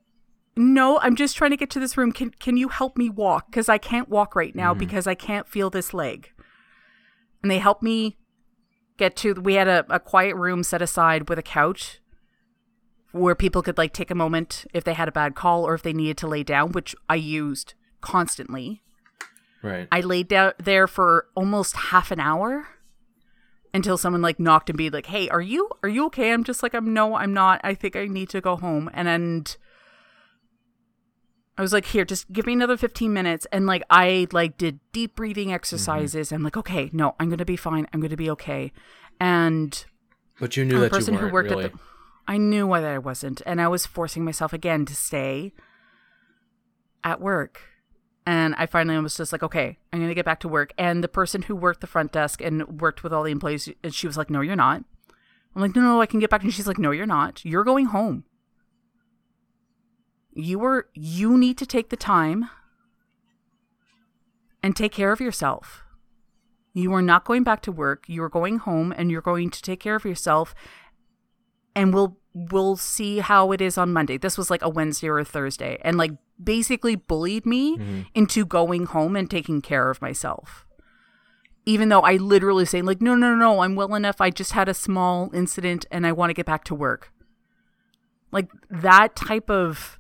"No, I'm just trying to get to this room. Can can you help me walk cuz I can't walk right now mm. because I can't feel this leg." And they helped me get to we had a, a quiet room set aside with a couch where people could like take a moment if they had a bad call or if they needed to lay down, which I used constantly. Right. I laid down there for almost half an hour until someone like knocked and be like, "Hey, are you are you okay?" I'm just like, "I'm no, I'm not. I think I need to go home." And then I was like, "Here, just give me another 15 minutes." And like I like did deep breathing mm-hmm. exercises. I'm like, "Okay, no, I'm going to be fine. I'm going to be okay." And but you knew the that person you who weren't worked really. at the I knew that I wasn't, and I was forcing myself again to stay at work. And I finally was just like, okay, I'm gonna get back to work. And the person who worked the front desk and worked with all the employees, and she was like, no, you're not. I'm like, no, no, I can get back. And she's like, no, you're not. You're going home. You were. You need to take the time and take care of yourself. You are not going back to work. You are going home, and you're going to take care of yourself and we'll we'll see how it is on Monday. This was like a Wednesday or a Thursday and like basically bullied me mm-hmm. into going home and taking care of myself. Even though I literally saying like no no no no, I'm well enough. I just had a small incident and I want to get back to work. Like that type of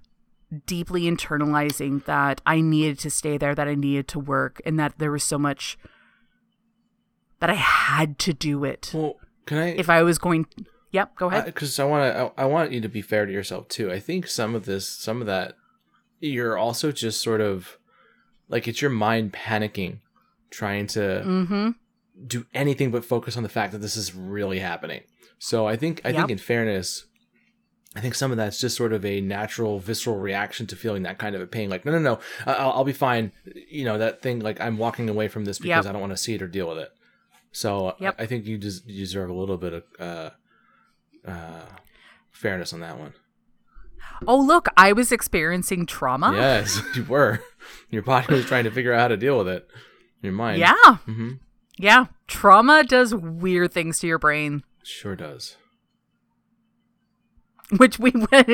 deeply internalizing that I needed to stay there, that I needed to work and that there was so much that I had to do it. Well, can I? If I was going Yep, go ahead. because I, want to I, I want you to be fair to yourself too. I think some of this, some of that, you're also just sort of like it's your mind panicking, trying to mm-hmm. do anything but focus on the fact that this is really happening. So I think I Yep. think in fairness, I think some of that's just sort of a natural visceral reaction to feeling that kind of a pain. Like no no no, I'll, I'll be fine. You know that thing like I'm walking away from this because Yep. I don't want to see it or deal with it. So Yep. I, I think you des- you deserve a little bit of uh, uh, fairness on that one. Oh, look, I was experiencing trauma. Yes, you were. Your body was trying to figure out how to deal with it. Your mind. Yeah. hmm Yeah. Trauma does weird things to your brain, Sure does. which we went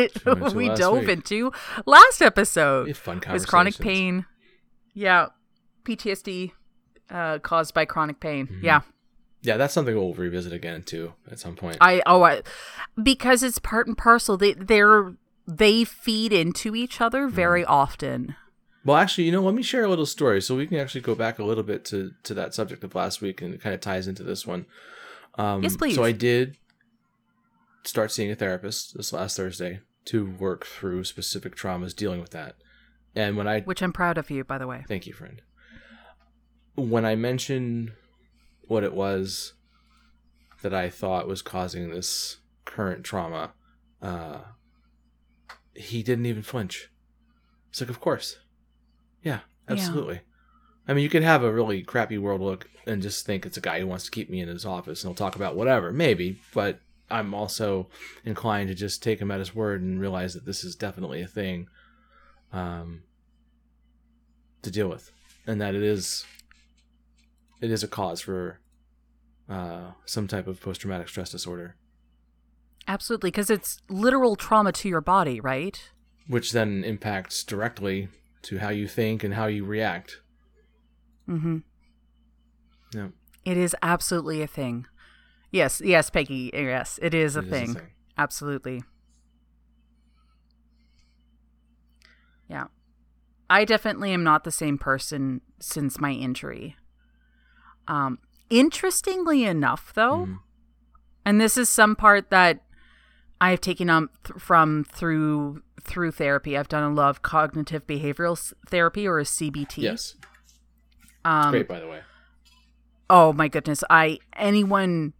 we dove week. into last episode. Had fun was chronic pain. Yeah. PTSD uh, caused by chronic pain. Mm-hmm. Yeah. Yeah, that's something we'll revisit again too at some point. I oh I because it's part and parcel. They they're they feed into each other Mm-hmm. very often. well, actually, you know, let me share a little story so we can actually go back a little bit to to that subject of last week and it kind of ties into this one. Um, Yes, please. So I did start seeing a therapist this last Thursday to work through specific traumas dealing with that. And when I Which I'm proud of you, by the way. Thank you, friend. When I mentioned what it was that I thought was causing this current trauma, uh, he didn't even flinch. It's like, of course. Yeah, Yeah. absolutely. I mean, you could have a really crappy world look and just think it's a guy who wants to keep me in his office and he'll talk about whatever, maybe, but I'm also inclined to just take him at his word and realize that this is definitely a thing um, to deal with, and that it is it is a cause for uh, some type of post traumatic stress disorder, Absolutely, because it's literal trauma to your body, right? which then impacts directly to how you think and how you react. Mm-hmm. Yeah, It is absolutely a thing. Yes, yes, Peggy. Yes, it is a, it is thing. Absolutely. Yeah. I definitely am not the same person since my injury. Um interestingly enough though, Mhm. and this is some part that I have taken on th- from through through therapy. I've done a lot of cognitive behavioral therapy or a CBT. Yes, Um great by the way. Oh my goodness. I anyone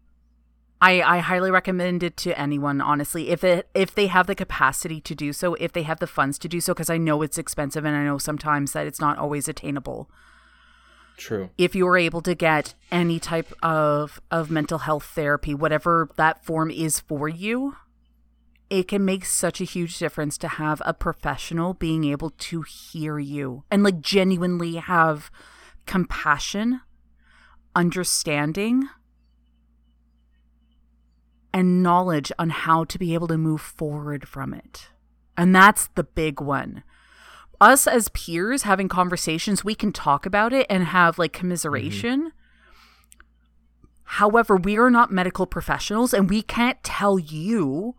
I, I highly recommend it to anyone honestly if it if they have the capacity to do so if they have the funds to do so because i know it's expensive and i know sometimes that it's not always attainable True. if you're able to get any type of of mental health therapy whatever that form is for you it can make such a huge difference to have a professional being able to hear you and like genuinely have compassion understanding and knowledge on how to be able to move forward from it and that's the big one us as peers having conversations, we can talk about it and have like commiseration. However, we are not medical professionals and we can't tell you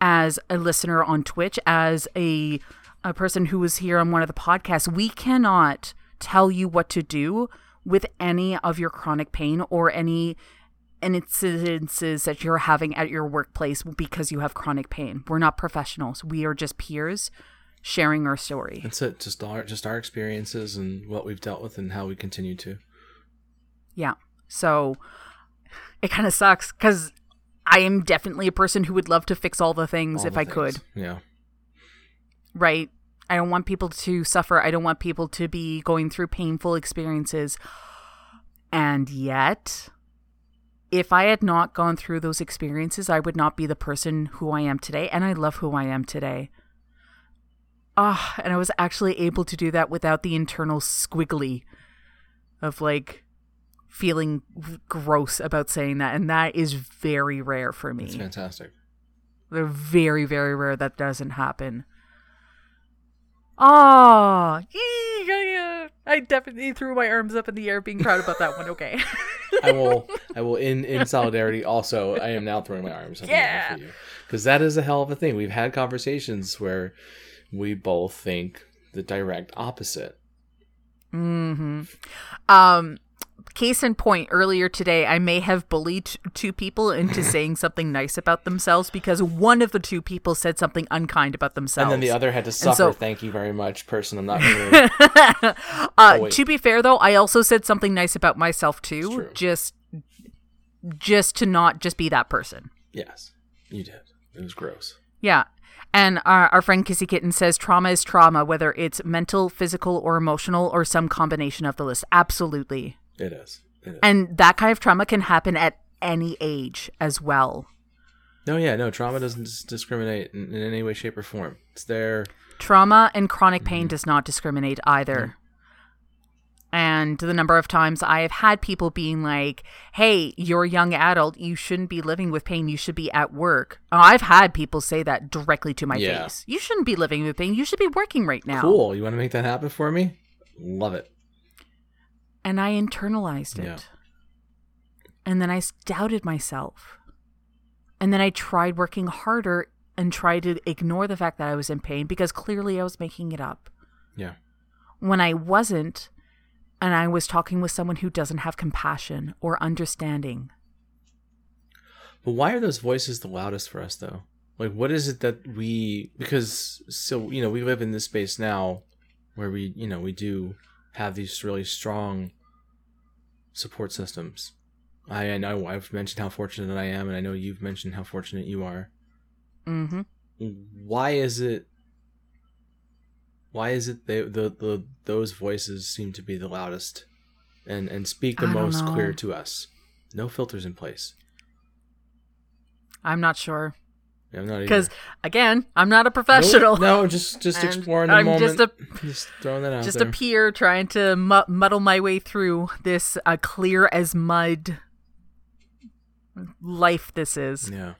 as a listener on Twitch, as a a person who was here on one of the podcasts, we cannot tell you what to do with any of your chronic pain or any incidences that you're having at your workplace because you have chronic pain. We're not professionals. We are just peers sharing our story. That's it. Just our just our experiences and what we've dealt with and how we continue to. Yeah. So it kind of sucks because I am definitely a person who would love to fix all the things All if the I things. could. Yeah. Right. I don't want people to suffer. I don't want people to be going through painful experiences. And yet, if I had not gone through those experiences, I would not be the person who I am today. And I love who I am today. Ah, and I was actually able to do that without the internal squiggly of like feeling gross about saying that. And that is very rare for me. It's fantastic. They're very, very rare that doesn't happen. Ah, oh, I definitely threw my arms up in the air, being proud about that one. Okay. I will I will in in solidarity also I am now throwing my arms up in the air Yeah. for you. Because that is a hell of a thing. We've had conversations where we both think the direct opposite. hmm Um, case in point, earlier today, I may have bullied two people into saying something nice about themselves because one of the two people said something unkind about themselves. And then the other had to suffer. so- Thank you very much, person. I'm not to. uh, Oh, to be fair, though, I also said something nice about myself too, true. just just to not just be that person. yes, you did. It was gross. Yeah. And our, our friend Kissy Kitten says trauma is trauma, whether it's mental, physical, or emotional, or some combination of the list. Absolutely. It is. It is. And that kind of trauma can happen at any age as well. no, yeah, no. Trauma doesn't dis- discriminate in, in any way, shape, or form. It's there. Trauma and chronic pain does not discriminate either. Mm-hmm. And the number of times I have had people being like, hey, you're a young adult. You shouldn't be living with pain. You should be at work. Oh, I've had people say that directly to my Yeah. face. You shouldn't be living with pain. You should be working right now. Cool. You want to make that happen for me? Love it. And I internalized it. Yeah. And then I doubted myself. And then I tried working harder and tried to ignore the fact that I was in pain because clearly I was making it up. Yeah. When I wasn't, and I was talking with someone who doesn't have compassion or understanding. But why are those voices the loudest for us though? Like what is it that we because so you know, we live in this space now where we, you know, we do have these really strong support systems. I, I know I've mentioned how fortunate I am and I know you've mentioned how fortunate you are. Mm-hmm. Why is it why is it they, the the those voices seem to be the loudest and and speak the I most clear to us? No filters in place. I'm not sure. Yeah, I'm not either. Because, again, I'm not a professional. No, no, just just And exploring the I'm moment. just Just, a- throwing that out Just there. a peer trying to mu- muddle my way through this uh, clear as mud life this is. yeah.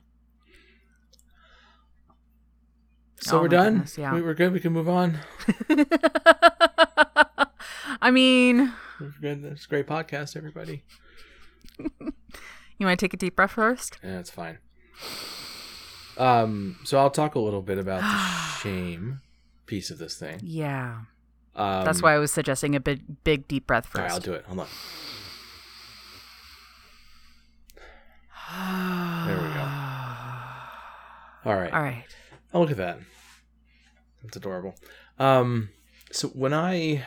So Oh we're done. goodness, yeah. we, we're good. We can move on. I mean, We're good. It's a great podcast, everybody. you want to take a deep breath first? Yeah, it's fine. Um, so I'll talk a little bit about the shame piece of this thing. Yeah. Um, That's why I was suggesting a big, big deep breath first. All right. I'll do it. Hold on. There we go. All right. All right. Oh, look at that. That's adorable. Um, so when I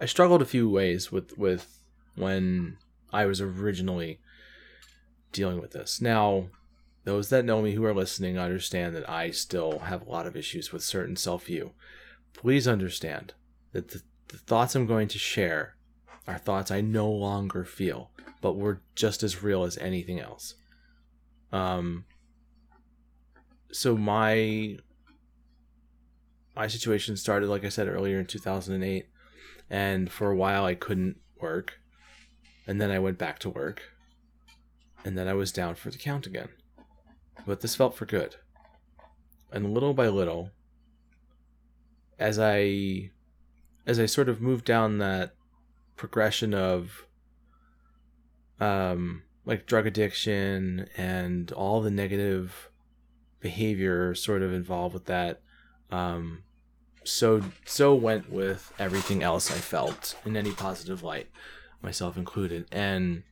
I struggled a few ways with with when I was originally dealing with this. Now, those that know me who are listening understand that I still have a lot of issues with certain self view. Please understand that the, the thoughts I'm going to share are thoughts I no longer feel, but were just as real as anything else. Um, so my my situation started, like I said earlier, in 2008, and for a while I couldn't work, and then I went back to work, and then I was down for the count again. But this felt for good, and little by little, as I as I sort of moved down that progression of um like drug addiction and all the negative behavior sort of involved with that um so so went with everything else I felt in any positive light myself included. And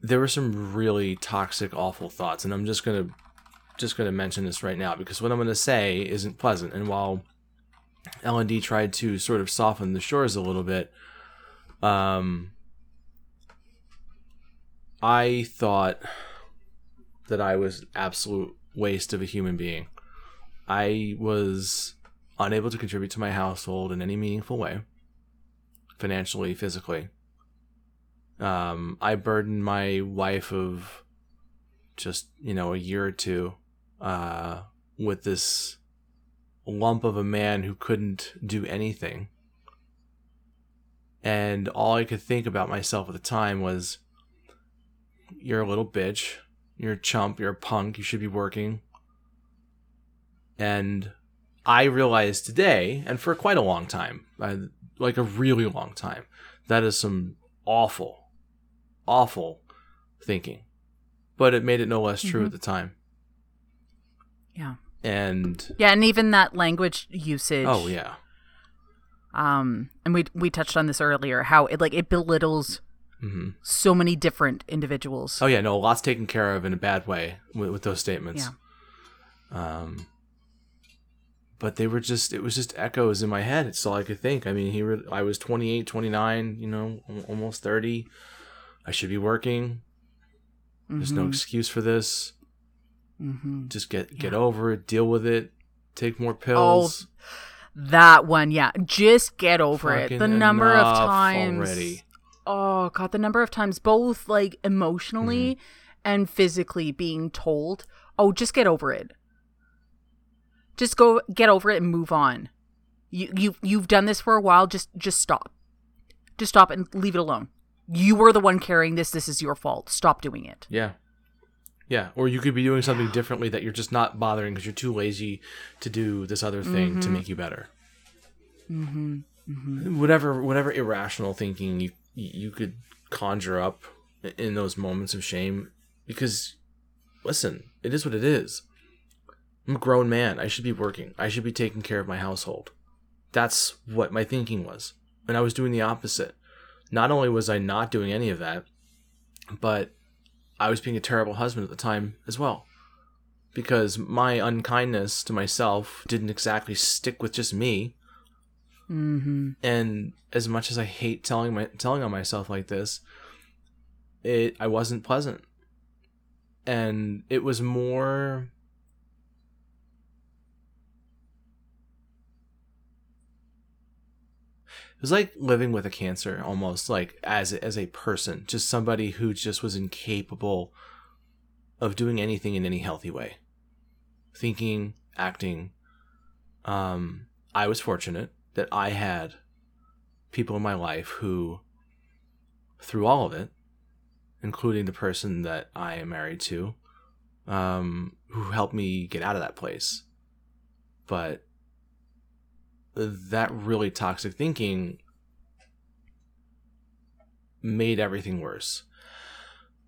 there were some really toxic awful thoughts and I'm just to just to mention this right now because what I'm to say isn't pleasant. And while LND tried to sort of soften the shores a little bit um I thought that I was absolute waste of a human being. I was unable to contribute to my household in any meaningful way, financially, physically. Um, I burdened my wife of just you know a year or two uh, with this lump of a man who couldn't do anything, and all I could think about myself at the time was you're a little bitch. You're a chump. You're a punk. You should be working. And I realized today, and for quite a long time, like a really long time, that is some awful, awful thinking. But it made it no less true mm-hmm. at the time. Yeah. And yeah, and even that language usage. Oh yeah. Um, and we we touched on this earlier how it like it belittles Mm-hmm. So many different individuals. Oh yeah, no, a lot's taken care of in a bad way with, with those statements. Yeah. Um, but they were just it was just echoes in my head. It's all I could think. I mean, he re- I was 28, 29, you know, almost 30. I should be working. Mm-hmm. There's no mm-hmm. excuse for this. Mm-hmm. Just get get yeah. over it, deal with it, take more pills. Oh, that one, yeah. Just get over Fucking it. The number of times already oh god the number of times both like emotionally mm-hmm. and physically being told oh just get over it. Just go get over it and move on. You you you've done this for a while just just stop. Just stop and leave it alone. You were the one carrying this. This is your fault. Stop doing it. Yeah. Yeah. Or you could be doing something differently that you're just not bothering because you're too lazy to do this other thing mm-hmm. to make you better. Mm-hmm. Mm-hmm. whatever whatever irrational thinking you you could conjure up in those moments of shame because listen it is what it is. I'm a grown man. I should be working. I should be taking care of my household. That's what my thinking was. And i was doing the opposite. Not only was i not doing any of that but i was being a terrible husband at the time as well. Because my unkindness to myself didn't exactly stick with just me Mm-hmm. And as much as I hate telling my telling on myself like this, it I wasn't pleasant, and it was more. It was like living with a cancer almost like as as a person, just somebody who just was incapable of doing anything in any healthy way. Thinking, acting. Um, I was fortunate that I had people in my life who, through all of it, including the person that I am married to, um, who helped me get out of that place. But that really toxic thinking made everything worse.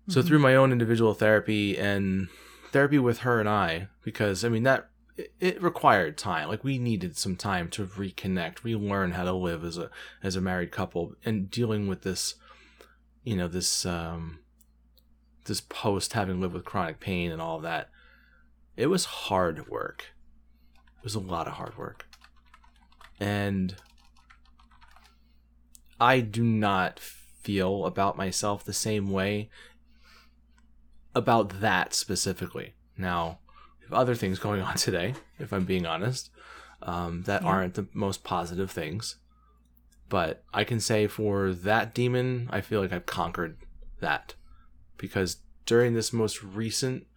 Mm-hmm. So through my own individual therapy and therapy with her and I, because I mean that it, required time. Like we needed some time to reconnect, relearn how to live as a as a married couple, and dealing with this, you know, this um, this post having lived with chronic pain and all of that. It was hard work. It was a lot of hard work, and I do not feel about myself the same way about that specifically. Now, other things going on today, if I'm being honest, um, that Yeah. aren't the most positive things. But I can say for that demon, I feel like I've conquered that because during this most recent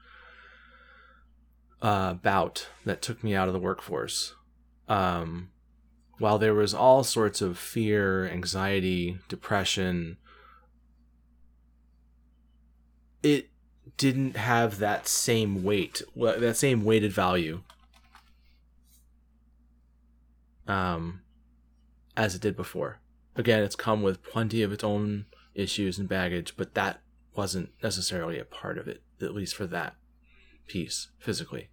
uh, bout that took me out of the workforce, um, while there was all sorts of fear, anxiety, depression, it didn't have that same weight, that same weighted value, um, as it did before. Again, it's come with plenty of its own issues and baggage, but that wasn't necessarily a part of it, at least for that piece physically.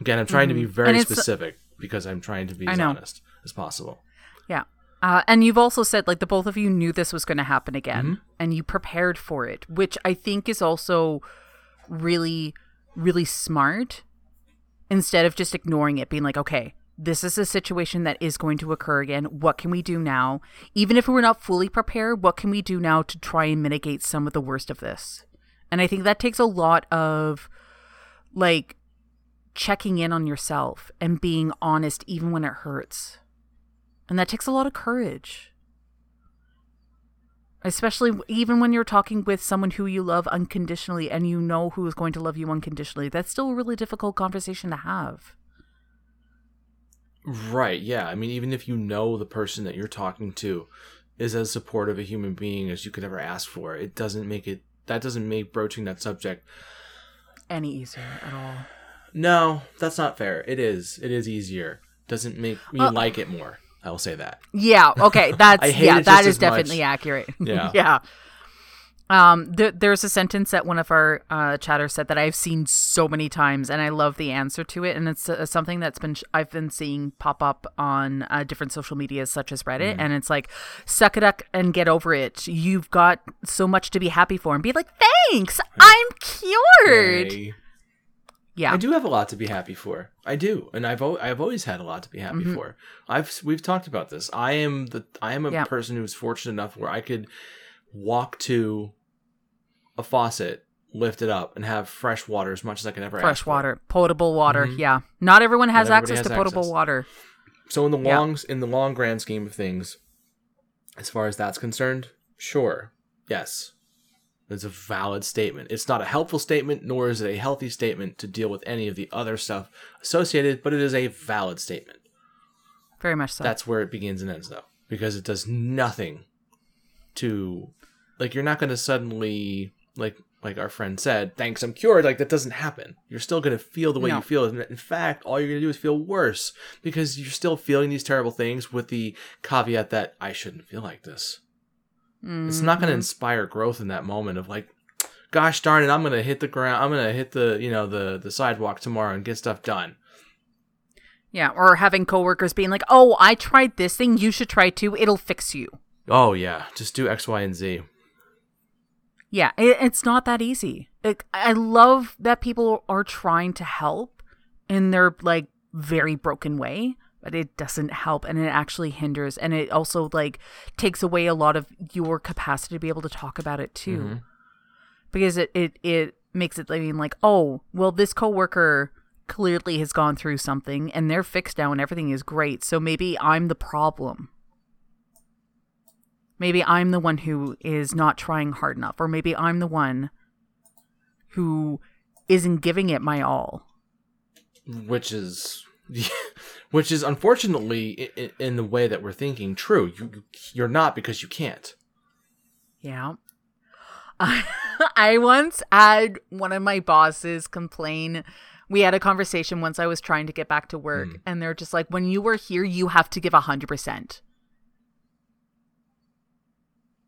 Again, I'm trying to be Mhm. very specific because I'm trying to be as honest as possible. Yeah. Uh, and you've also said like the both of you knew this was going to happen again Mm-hmm. and you prepared for it, which I think is also really, really smart instead of just ignoring it, being like, okay, this is a situation that is going to occur again. What can we do now? Even if we're not fully prepared, what can we do now to try and mitigate some of the worst of this? And I think that takes a lot of like checking in on yourself and being honest even when it hurts. And that takes a lot of courage. Especially even when you're talking with someone who you love unconditionally and you know who is going to love you unconditionally. That's still a really difficult conversation to have. Right, yeah. I mean, even if you know the person that you're talking to is as supportive a human being as you could ever ask for, it doesn't make it, that doesn't make broaching that subject. Any easier at all. No, that's not fair. It is. It is easier. Doesn't make me Uh, like it more. I will say that. Yeah, okay. That's yeah, that much. definitely accurate. Yeah. yeah. Um, th- there's a sentence that one of our uh, chatters said that I've seen so many times, and I love the answer to it. And it's uh, something that's been sh- I've been seeing pop up on uh, different social medias such as Reddit, Mm-hmm. and it's like, "Suck it up and get over it. You've got so much to be happy for." And be like, "Thanks, I'm cured." Yay. Yeah, I do have a lot to be happy for. I do, and I've al- I've always had a lot to be happy Mhm. for. I've we've talked about this. I am the I am a Yeah. person who's fortunate enough where I could walk to a faucet, lift it up, and have fresh water as much as I can ever ask fresh water, potable water. Mhm. Yeah, not everyone has everybody access has to potable access. water. So in the Yeah. long in the long grand scheme of things, as far as that's concerned, sure, yes, it's a valid statement. It's not a helpful statement, nor is it a healthy statement to deal with any of the other stuff associated, but it is a valid statement. Very much so. That's where it begins and ends, though, because it does nothing to, like, you're not going to suddenly, like, like our friend said, thanks, I'm cured. Like that doesn't happen. You're still going to feel the way No. you feel. In fact, all you're going to do is feel worse because you're still feeling these terrible things. With the caveat that I shouldn't feel like this. It's not going to Mhm. inspire growth in that moment of like, gosh darn it, I'm going to hit the ground. I'm going to hit the you know the the sidewalk tomorrow and get stuff done. Yeah, or having coworkers being like, "Oh, I tried this thing. You should try too. It'll fix you." Oh yeah, just do X, Y, and Z. Yeah, it, it's not that easy. Like, I love that people are trying to help in their like very broken way, but it doesn't help, and it actually hinders, and it also like takes away a lot of your capacity to be able to talk about it too, Mhm. because it it it makes it I mean like, oh, well, this coworker clearly has gone through something and they're fixed now and everything is great, so maybe I'm the problem. Maybe I'm the one who is not trying hard enough, or maybe I'm the one who isn't giving it my all. which is which is unfortunately in, in the way that we're thinking true you you're not because you can't Yeah. I once had one of my bosses complain. We had a conversation once I was trying to get back to work, Mm. and they're just like, when you were here, you have to give 100%.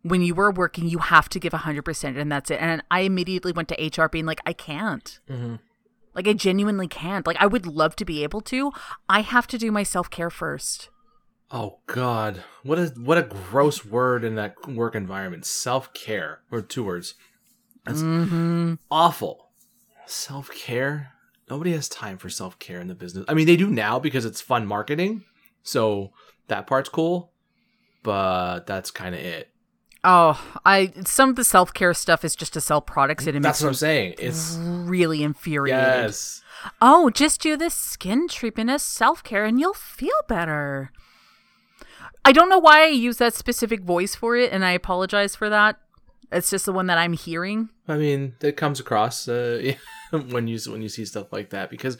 When you were working, you have to give 100%, and that's it. And I immediately went to HR being like, I can't. mm-hmm. Like, I genuinely can't. Like, I would love to be able to. I have to do my self care first. oh god. What a what a gross word in that work environment. Self-care. Or two words. That's Mm-hmm. awful. Self-care? Nobody has time for self-care in the business. I mean they do now because it's fun marketing. So that part's cool. But that's kind of it Oh, I some of the self care stuff is just to sell products and it That's what I'm saying. It's really infuriated. yes. Oh, just do this skin treatment as self care and you'll feel better. I don't know why I use that specific voice for it, and I apologize for that. It's just the one that I'm hearing. I mean, that comes across uh, when you when you see stuff like that because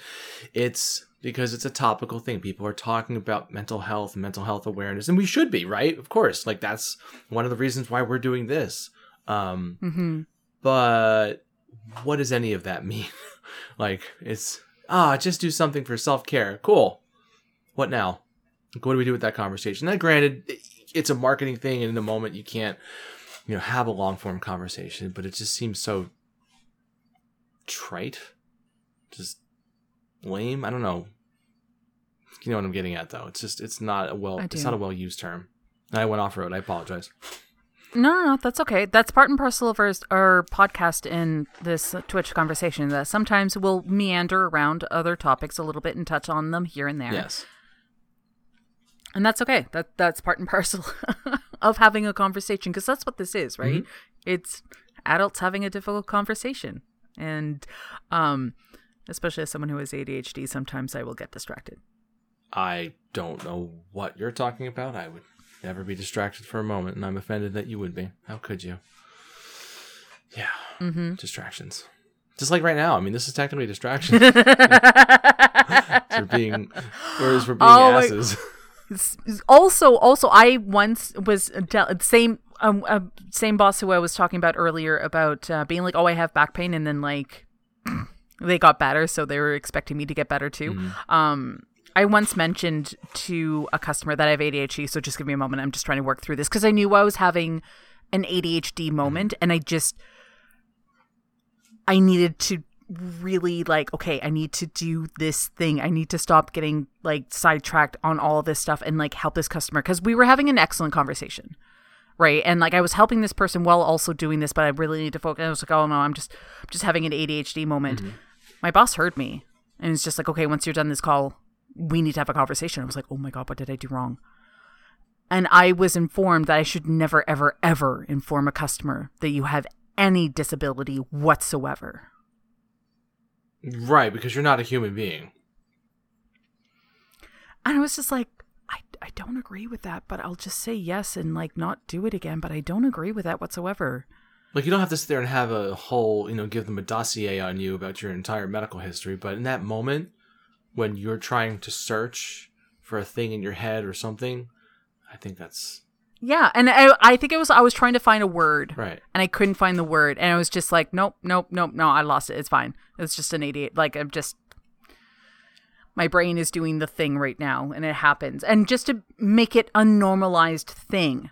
it's because it's a topical thing. People are talking about mental health, mental health awareness, and we should be right, of course. Like that's one of the reasons why we're doing this. Um, hmm but what does any of that mean? like it's ah, just do something for self care. Cool. What now? Like, what do we do with that conversation? Now, granted, it's a marketing thing, and in the moment you can't, you know, have a long form conversation. But it just seems so trite, just lame. I don't know. You know what I'm getting at, though. It's just it's not a well it's not a well used term. I went off road. I apologize. No, no, no, that's okay. That's part and parcel of our, our podcast in this Twitch conversation. That sometimes we'll meander around other topics a little bit and touch on them here and there. Yes. And that's okay. That that's part and parcel of having a conversation because that's what this is, right? It's adults having a difficult conversation, and um, especially as someone who has ADHD, sometimes I will get distracted. I don't know what you're talking about. I would never be distracted for a moment, and I'm offended that you would be. How could you? Yeah, Mm-hmm. distractions. Just like right now. I mean, this is technically a distraction. we're being, whereas we're being Oh asses. Also also i once was del- same um uh, same boss who i was talking about earlier about uh, being like oh i have back pain and then like they got better so they were expecting me to get better too. Um i once mentioned to a customer that i have adhd so just give me a moment i'm just trying to work through this because i knew i was having an adhd moment and i just i needed to really like okay i need to do this thing. I need to stop getting like sidetracked on all this stuff and like help this customer. Because we were having an excellent conversation right? And like i was helping this person while also doing this but i really need to focus. I was like oh no i'm just I'm just having an adhd moment. Mm-hmm. My boss heard me and it's just like okay once you're done this call we need to have a conversation. I was like oh my god what did i do wrong? And i was informed that i should never ever ever inform a customer that you have any disability whatsoever right, because you're not a human being. And I was just like, I, I don't agree with that, but I'll just say yes and like not do it again. But I don't agree with that whatsoever. Like you don't have to sit there and have a whole, you know, give them a dossier on you about your entire medical history. But in that moment, when you're trying to search for a thing in your head or something, I think that's Yeah, and I, I think it was I was trying to find a word, right. and I couldn't find the word, and I was just like, nope, nope, nope, no, I lost it. It's fine. It's just an idiot. Like I'm just. My brain is doing the thing right now, and it happens. And just to make it a normalized thing,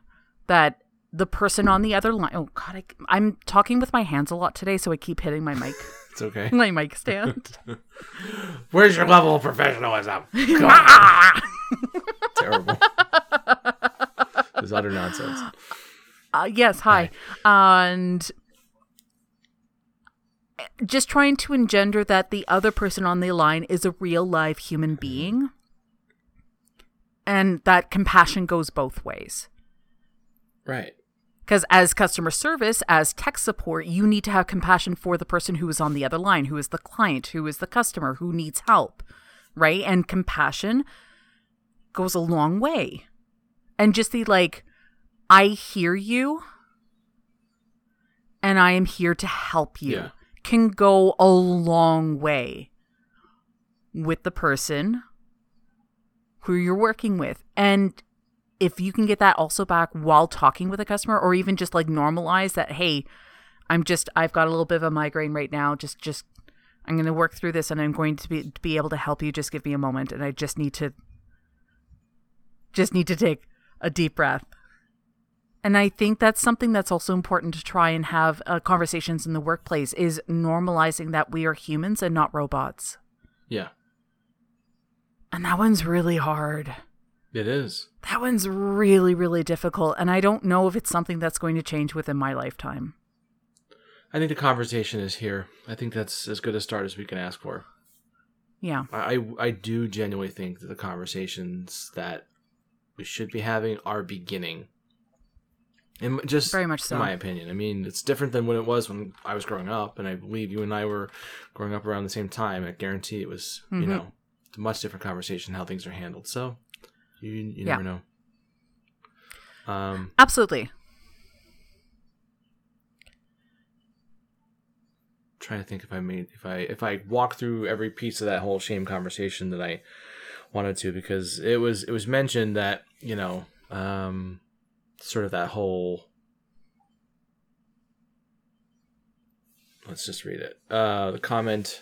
that the person on the other line. Oh God, I, I'm talking with my hands a lot today, so I keep hitting my mic, It's okay. my mic stand. Where's your level of professionalism? Terrible. It was utter nonsense. Uh, yes, hi. And just trying to engender that the other person on the line is a real live human being and that compassion goes both ways. Right. Because as customer service, as tech support, you need to have compassion for the person who is on the other line, who is the client, who is the customer, who needs help, right? And compassion goes a long way. And just the like, I hear you and I am here to help you Yeah. can go a long way with the person who you're working with. And if you can get that also back while talking with a customer or even just like normalize that hey i'm just i've got a little bit of a migraine right now just just i'm going to work through this and i'm going to be, to be able to help you just give me a moment and i just need to just need to take a deep breath and i think that's something that's also important to try and have uh, conversations in the workplace is normalizing that we are humans and not robots Yeah. and that one's really hard It is. That one's really, really difficult, and I don't know if it's something that's going to change within my lifetime. I think the conversation is here. I think that's as good a start as we can ask for. Yeah. I, I I do genuinely think that the conversations that we should be having our beginning. In, just Very much so. in my opinion. I mean, it's different than when it was when I was growing up, and I believe you and I were growing up around the same time. I guarantee it was, you Mhm. know, a much different conversation how things are handled. So you you Yeah. never know. Um, Absolutely. trying to think if I made if I if I walk through every piece of that whole shame conversation that I wanted to because it was it was mentioned that you know um sort of that whole let's just read it. Uh the comment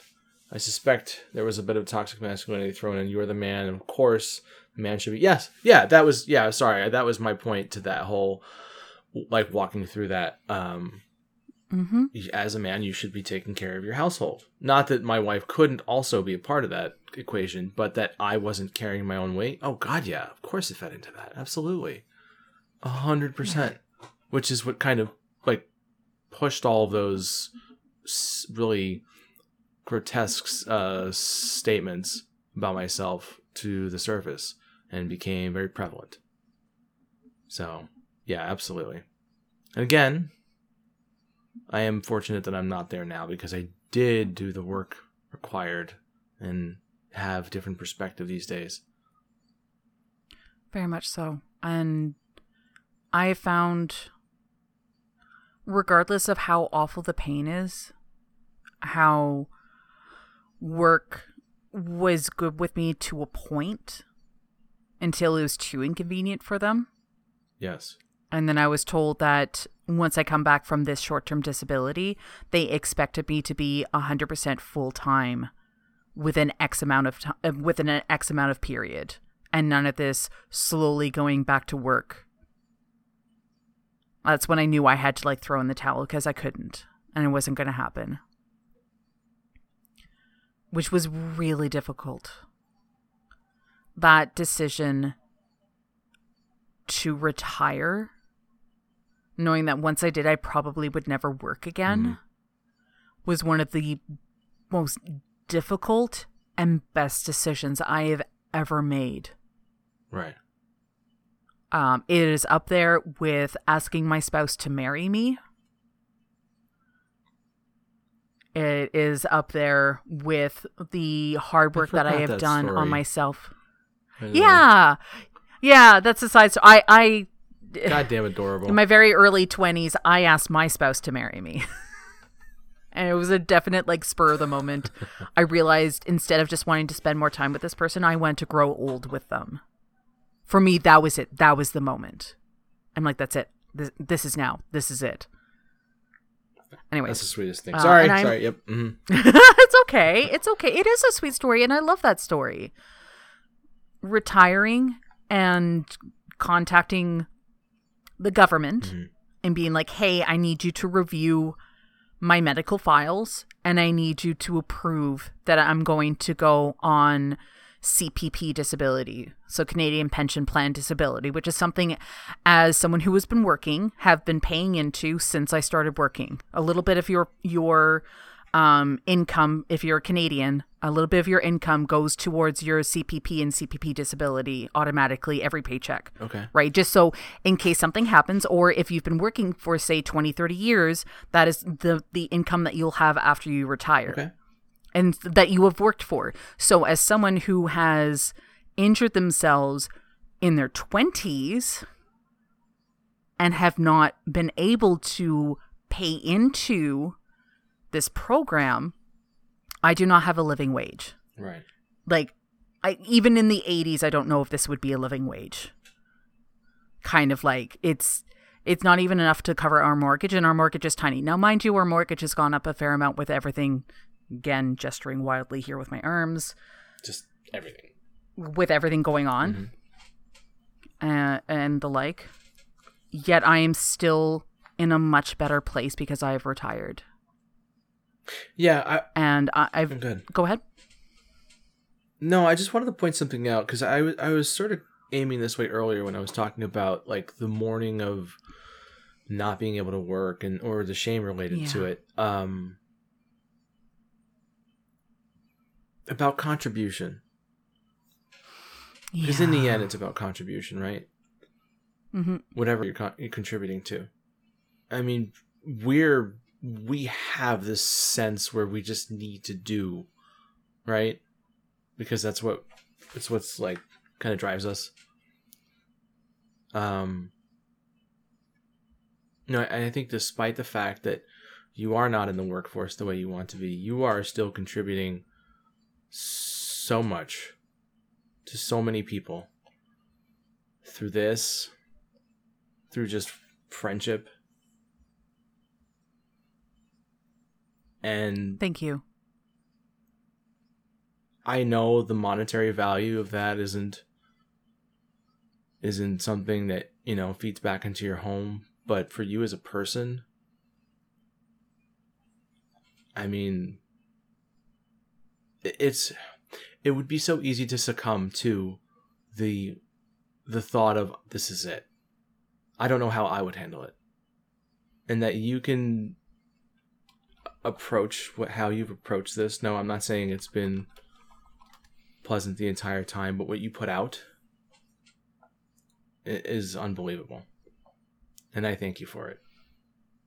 I suspect there was a bit of toxic masculinity thrown in. You're the man of course the man should be yes yeah that was yeah sorry that was my point to that whole like walking through that um Mm-hmm. as a man, you should be taking care of your household. Not that my wife couldn't also be a part of that equation, but that I wasn't carrying my own weight. Oh God, yeah, of course it fed into that. Absolutely, a hundred percent. Which is what kind of like pushed all those really grotesque uh, statements about myself to the surface and became very prevalent. So yeah, absolutely. And again, I am fortunate that I'm not there now because I did do the work required and have different perspective these days. Very much so. And I found, regardless of how awful the pain is, how work was good with me to a point until it was too inconvenient for them. Yes. And then I was told that once I come back from this short term disability, they expected me to be 100% full time within X amount of time, uh, within an X amount of period, and none of this slowly going back to work. That's when I knew I had to like throw in the towel because I couldn't, and it wasn't going to happen. Which was really difficult. That decision to retire, knowing that once I did, I probably would never work again, Mhm. was one of the most difficult and best decisions I have ever made. Right. Um, it is up there with asking my spouse to marry me. It is up there with the hard work that I have that done story. on myself. By the way. Yeah, yeah, that's a side. So I, I, Goddamn adorable. in my very early twenties, I asked my spouse to marry me, and it was a definite like spur of the moment. I realized instead of just wanting to spend more time with this person, I wanted to grow old with them. For me, that was it. That was the moment. I'm like, that's it. This, this is now. This is it. Anyway, That's the sweetest thing. Uh, sorry. Sorry. Yep. hmm it's okay. It's okay. It is a sweet story, and I love that story. Retiring and contacting the government Mhm. and being like, hey, I need you to review my medical files and I need you to approve that I'm going to go on CPP disability, so Canadian Pension Plan Disability, which is something as someone who has been working have been paying into since I started working. A little bit of your your um, income, if you're a Canadian, a little bit of your income goes towards your CPP and CPP disability automatically every paycheck Okay. right? Just so in case something happens, or if you've been working for, say, 20, 30 years, that is the, the income that you'll have after you retire Okay. and that you have worked for. So, as someone who has injured themselves in their 20s and have not been able to pay into this program, I do not have a living wage Right. like I even in the 80s I don't know if this would be a living wage. Kind of like it's it's not even enough to cover our mortgage and our mortgage is tiny. Now mind you our mortgage has gone up a fair amount with everything again gesturing wildly here with my arms Just everything. with everything going on uh, and the like. Yet I am still in a much better place because I have retired. Yeah. I, And I, I'm I've good. go ahead. No, I just wanted to point something out because I was I was sort of aiming this way earlier when I was talking about like the mourning of not being able to work and or the shame related to it. Um about contribution because in the end it's about contribution, right? Mm-hmm. whatever you're, con- you're contributing to. I mean, we're we have this sense where we just need to do, right? Because that's what it's what's like kind of drives us. Um, no, I I think despite the fact that you are not in the workforce the way you want to be, you are still contributing so much to so many people through this, through just friendship. And Thank you. I know the monetary value of that isn't isn't something that, you know, feeds back into your home, but for you as a person, I mean it's it would be so easy to succumb to the the thought of this is it. I don't know how I would handle it. And that you can approach what how you've approached this. No, I'm not saying it's been pleasant the entire time, but what you put out is unbelievable. And I thank you for it.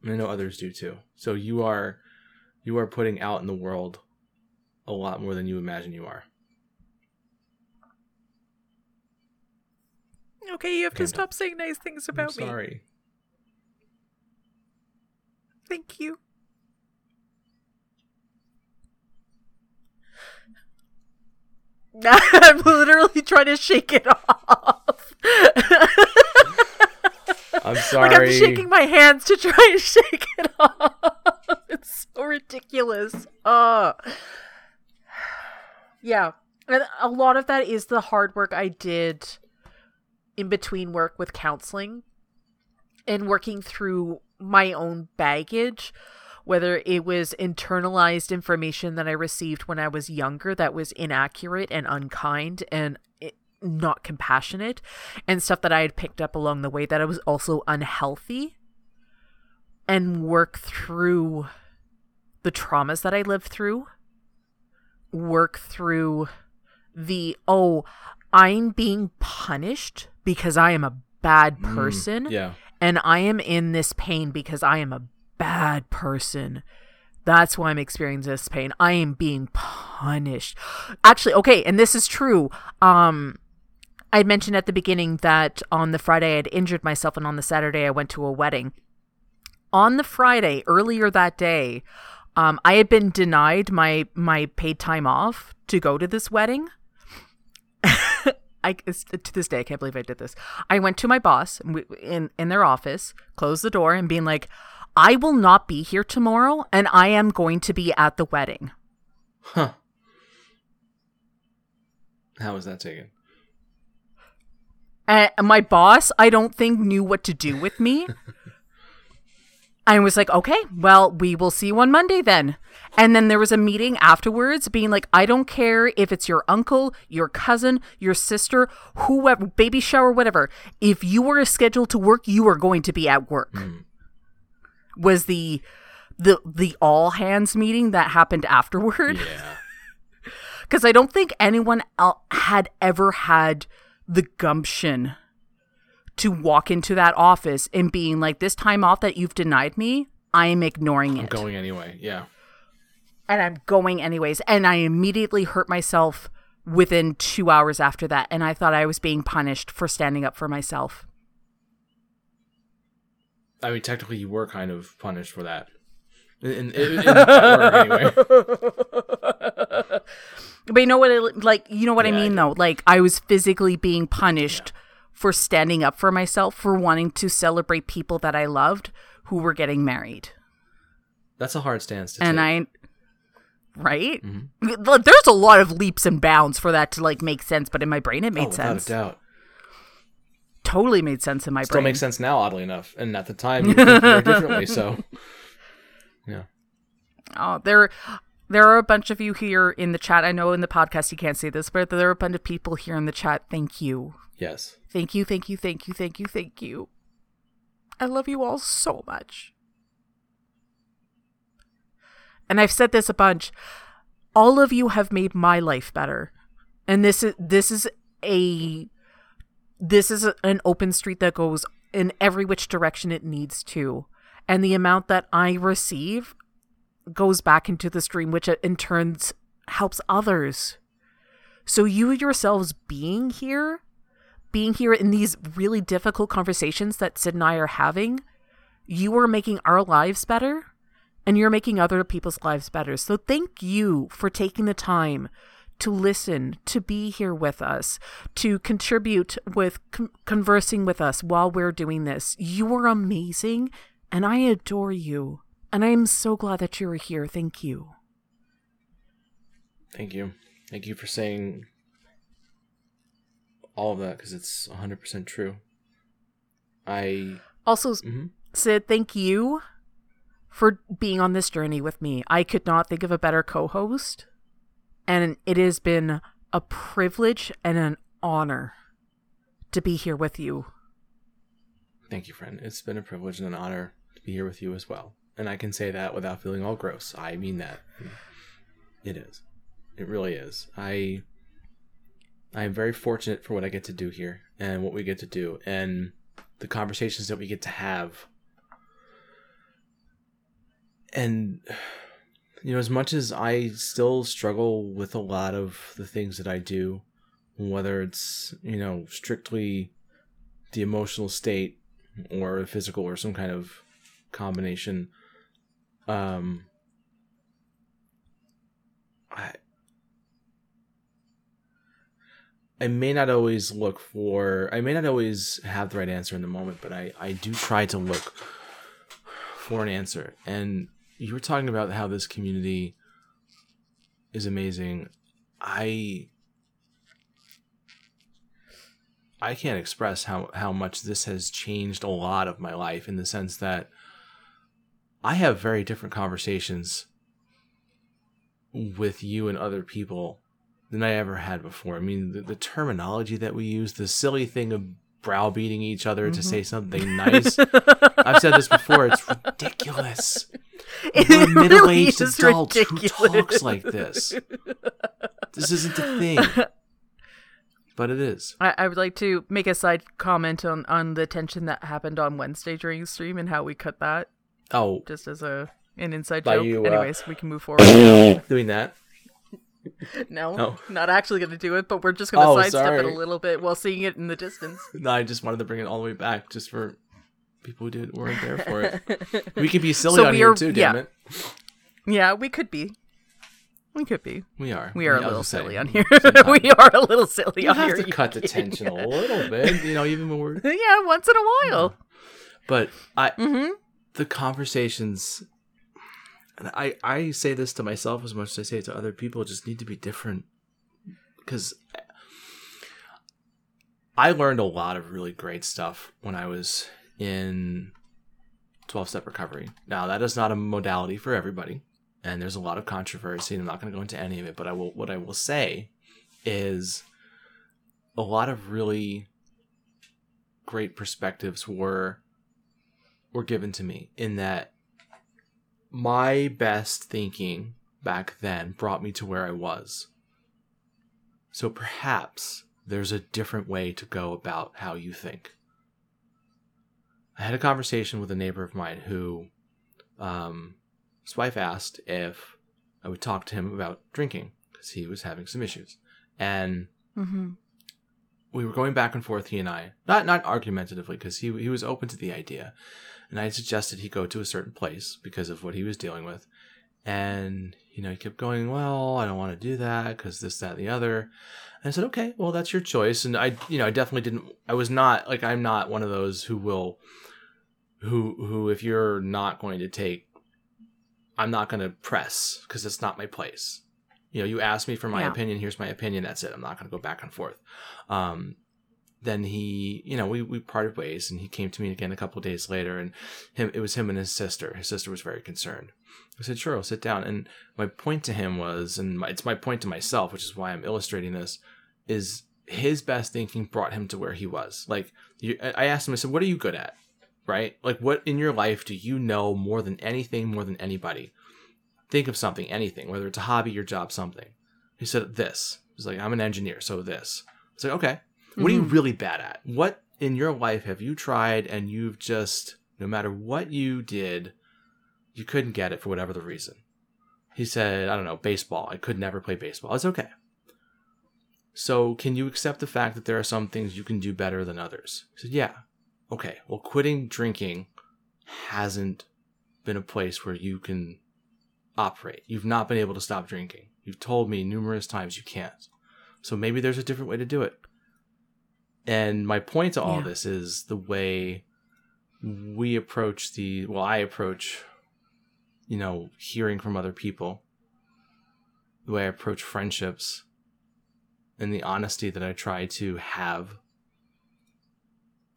And I know others do too. So you are you are putting out in the world a lot more than you imagine you are. Okay, you have to stop saying nice things I'm sorry. Thank you. I'm literally trying to shake it off. I'm sorry. like. I'm shaking my hands to try and shake it off. It's so ridiculous. Uh Yeah. And a lot of that is the hard work I did in between work with counseling and working through my own baggage whether it was internalized information that I received when I was younger that was inaccurate and unkind and not compassionate, and stuff that I had picked up along the way that I was also unhealthy, and work through the traumas that I lived through, work through the, oh, I'm being punished because I am a bad Mm, person yeah. and I am in this pain because I am a bad person. That's why I'm experiencing this pain. I am being punished. Actually, okay, and this is true. Um I mentioned at the beginning that on the Friday I had injured myself and on the Saturday I went to a wedding. On the Friday, earlier that day, um, I had been denied my my paid time off to go to this wedding. I to this day I can't believe I did this. I went to my boss in in their office, closed the door, and being like, "I will not be here tomorrow, and I am going to be at the wedding." Huh. How was that taken? And my boss, I don't think knew what to do with me. I was like, okay, well, we will see you on Monday then. And then there was a meeting afterwards being like, I don't care if it's your uncle, your cousin, your sister, whoever, baby shower, whatever. If you are scheduled to work, you are going to be at work. Hmm. Was the the the all hands meeting that happened afterward? Yeah. because I don't think anyone el- had ever had the gumption to walk into that office and being like, "This time off that you've denied me, I am ignoring it. I'm it, going anyway. Yeah. and I'm going anyways." And I immediately hurt myself within two hours after that, and I thought I was being punished for standing up for myself. I mean, technically, you were kind of punished for that. In, in, in, anyway. But you know what? I, like, you know what I Yeah, I mean, do. though. Like, I was physically being punished for standing up for myself, for wanting to celebrate people that I loved who were getting married. That's a hard stance to and take. I right Mm-hmm. There's a lot of leaps and bounds for that to like make sense but in my brain it made oh, without sense a doubt. Totally made sense in my Still brain Still makes sense now, oddly enough. And at the time, very differently. So, yeah. oh there there are a bunch of you here in the chat i know in the podcast you can't see this but there are a bunch of people here in the chat thank you Yes. thank you thank you thank you thank you thank you i love you all so much and i've said this a bunch all of you have made my life better and this is this is a this is an open street that goes in every which direction it needs to. And the amount that I receive goes back into the stream, which uh, in turns helps others. So you yourselves being here, being here in these really difficult conversations that Cid and I are having, you are making our lives better and you're making other people's lives better. So thank you for taking the time to listen, to be here with us, to contribute with conversing with us while we're doing this. You are amazing and I adore you. And I am so glad that you're here. Thank you. Thank you. Thank you for saying all of that because it's 100% true. I also, mm-hmm. Cid, thank you for being on this journey with me. I could not think of a better co host, and it has been a privilege and an honor to be here with you. Thank you, friend. It's been a privilege and an honor to be here with you as well. And I can say that without feeling all gross. I mean that. It is. It really is. I I am very fortunate for what I get to do here and what we get to do and the conversations that we get to have. And you know, as much as I still struggle with a lot of the things that I do, whether it's, you know, strictly the emotional state or physical or some kind of combination, um, I, I may not always look for I may not always have the right answer in the moment, but I, I do try to look for an answer. And you were talking about how this community is amazing. I I can't express how, how much this has changed a lot of my life in the sense that I have very different conversations with you and other people than I ever had before. I mean, the, the terminology that we use, the silly thing of browbeating each other mm-hmm. to say something nice. I've said this before. It's ridiculous. It We're middle-aged really adult ridiculous. who talks like this. This isn't a thing. But it is. I, I, would like to make a side comment on, on the tension that happened on Wednesday during the stream and how we cut that. Oh. Just as a an inside joke. You, uh, Anyways, we can move forward. Doing that. no, no, not actually going to do it, but we're just going to oh, sidestep sorry. it a little bit while seeing it in the distance. No, I just wanted to bring it all the way back just for people who did weren't there for it. we could be silly so on here are, too, damn yeah. it. Yeah, we could be. We could be. We are. We are a little silly on here. we are a little silly you on have here. To cut the tension a little bit, you know, even when we're yeah, once in a while. But I, mm-hmm. the conversations and I I say this to myself as much as I say it to other people, just need to be different because I learned a lot of really great stuff when I was in 12 step recovery. Now, that is not a modality for everybody, and there's a lot of controversy, and I'm not going to go into any of it, but I will what I will say is a lot of really great perspectives were were given to me in that my best thinking back then brought me to where I was. So perhaps there's a different way to go about how you think. I had a conversation with a neighbor of mine who, um, his wife asked if I would talk to him about drinking because he was having some issues, and mm-hmm. we were going back and forth. He and I, not not argumentatively, because he he was open to the idea, and I suggested he go to a certain place because of what he was dealing with. And, you know, he kept going, well, I don't want to do that because this, that, and the other. And I said, okay, well, that's your choice. And I, you know, I definitely didn't, I was not, like, I'm not one of those who will, who, who, if you're not going to take, I'm not going to press because it's not my place. You know, you asked me for my yeah. opinion. Here's my opinion. That's it. I'm not going to go back and forth. Um, then he, you know, we, we parted ways and he came to me again a couple days later and him, it was him and his sister. His sister was very concerned. I said, sure, I'll sit down. And my point to him was, and my, it's my point to myself, which is why I'm illustrating this, is his best thinking brought him to where he was. Like, you, I asked him, I said, what are you good at? Right? Like, what in your life do you know more than anything, more than anybody? Think of something, anything, whether it's a hobby, your job, something. He said, this. He's like, I'm an engineer, so this. I was like, okay what are you mm-hmm. really bad at? What in your life have you tried and you've just, no matter what you did, you couldn't get it for whatever the reason? He said, I don't know, baseball. I could never play baseball. It's okay. So, can you accept the fact that there are some things you can do better than others? He said, Yeah. Okay. Well, quitting drinking hasn't been a place where you can operate. You've not been able to stop drinking. You've told me numerous times you can't. So maybe there's a different way to do it. And my point to all Yeah. this is the way we approach the well, I approach, you know, hearing from other people, the way I approach friendships, and the honesty that I try to have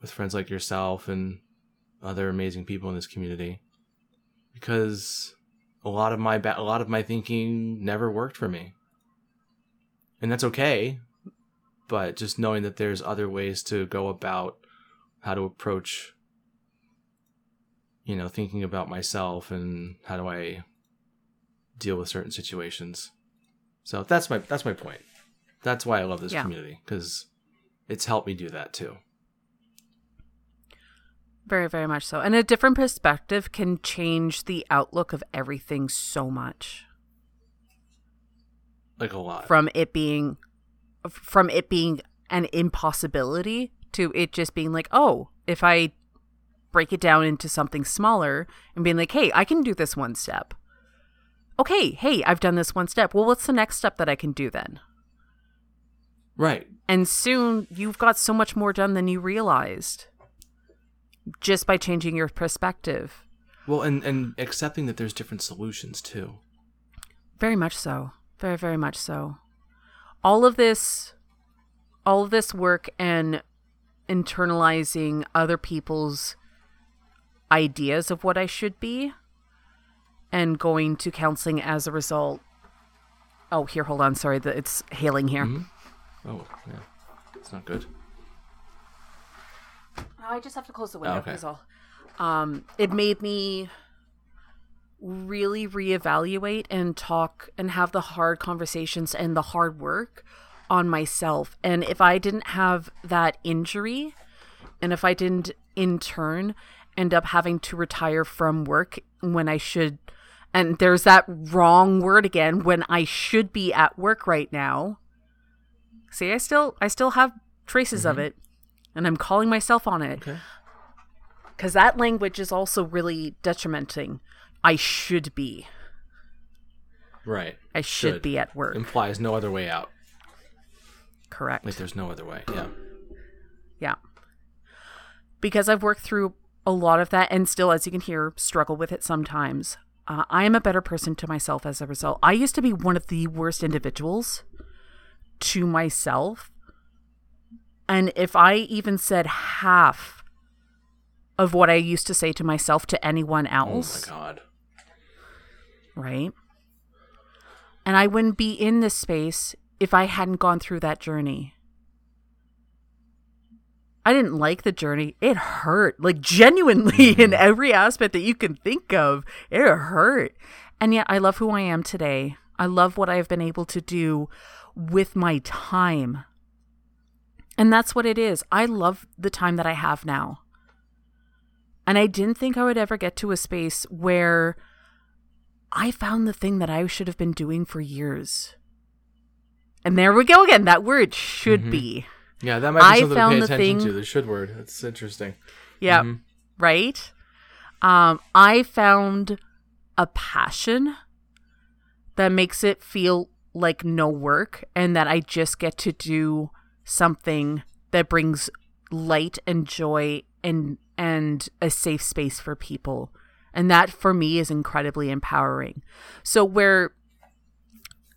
with friends like yourself and other amazing people in this community. Because a lot of my ba- a lot of my thinking never worked for me. And that's okay, but just knowing that there's other ways to go about how to approach you know, thinking about myself and how do I deal with certain situations. So that's my that's my point. That's why I love this Yeah. community cuz it's helped me do that too. Very, very much so. And a different perspective can change the outlook of everything so much. Like a lot. From it being from it being an impossibility to it just being like, oh, if I break it down into something smaller and being like, hey, I can do this one step. Okay, hey, I've done this one step. Well, what's the next step that I can do then? right. And soon you've got so much more done than you realized just by changing your perspective. Well, and and accepting that there's different solutions too. Very much so. Very, very much so. All of this, all of this work and internalizing other people's ideas of what I should be and going to counseling as a result. Oh, here, hold on. Sorry, the, it's hailing here. Mhm. Oh, yeah. It's not good. Oh, I just have to close the window. okay. That's all. Um, it made me really reevaluate and talk and have the hard conversations and the hard work on myself. And if I didn't have that injury, and if I didn't in turn end up having to retire from work when I should, and there's that wrong word again, when I should be at work right now. See, I still I still have traces of mm-hmm. it, and I'm calling myself on it Okay. because that language is also really detrimenting. I should be. Right. I should, Should. be at work. Implies no other way out. Correct. Like there's no other way. Yeah. Yeah. Because I've worked through a lot of that and still, as you can hear, struggle with it sometimes. Uh, I am a better person to myself as a result. I used to be one of the worst individuals to myself. And if I even said half of what I used to say to myself to anyone else. Oh my god. Right? And I wouldn't be in this space if I hadn't gone through that journey. I didn't like the journey. It hurt, like genuinely in mm-hmm. every aspect that you can think of. It hurt. And yet I love who I am today. I love what I've been able to do with my time. And that's what it is. I love the time that I have now. And I didn't think I would ever get to a space where I found the thing that I should have been doing for years. And there we go again. That word should Mhm. be. Yeah, that might be I something to found pay the attention thing- to. The should word. That's interesting. Yeah. Mhm. Right? Um, I found a passion that makes it feel like no work and that I just get to do something that brings light and joy and and a safe space for people. And that for me is incredibly empowering. So where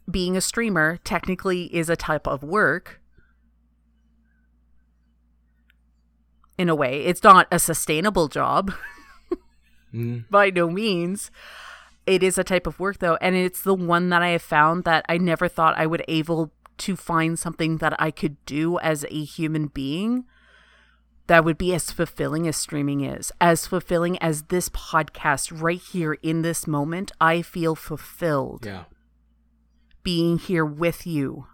being a streamer technically is a type of work in a way. It's not a sustainable job Mm. by no means. It is a type of work though, and it's the one that I have found that I never thought I would able to find something that I could do as a human being that would be as fulfilling as streaming is. As fulfilling as this podcast right here in this moment, I feel fulfilled Yeah. being here with you.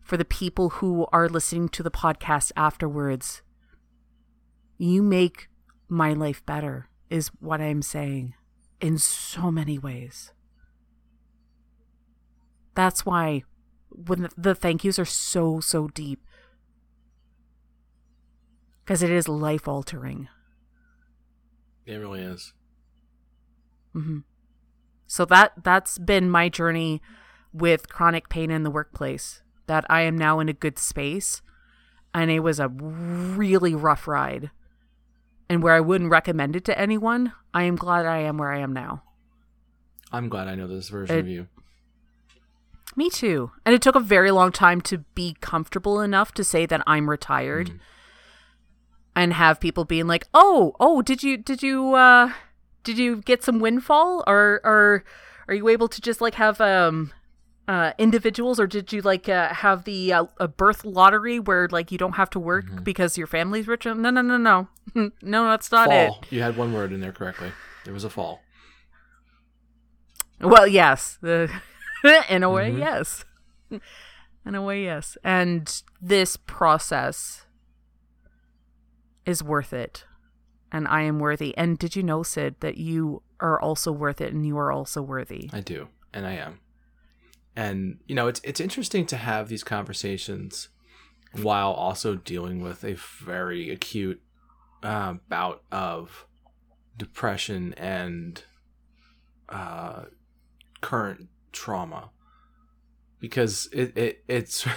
For the people who are listening to the podcast afterwards, You make my life better, is what I'm saying, in so many ways. That's why when the thank yous are so, so deep. Because it is life altering. It really is. Mm-hmm. So that that's been my journey with chronic pain in the workplace. That I am now in a good space, and it was a really rough ride. And where I wouldn't recommend it to anyone, I am glad I am where I am now. I'm glad I know this version It- of you. Me too. And it took a very long time to be comfortable enough to say that I'm retired Mm. And have people being like, "Oh, oh, did you did you uh did you get some windfall or or are you able to just like have um uh individuals or did you like uh, have the uh, a birth lottery where like you don't have to work Mm-hmm. because your family's rich? No, no, no, no. no, that's not fall. You had one word in there correctly. There was a fall. Well, yes. In a way, Mhm. yes. In a way, yes. And this process is worth it. And I am worthy. And did you know, Cid, that you are also worth it and you are also worthy? I do, and I am. And you know, it's it's interesting to have these conversations while also dealing with a very acute uh, bout of depression and uh, current trauma because it, it it's it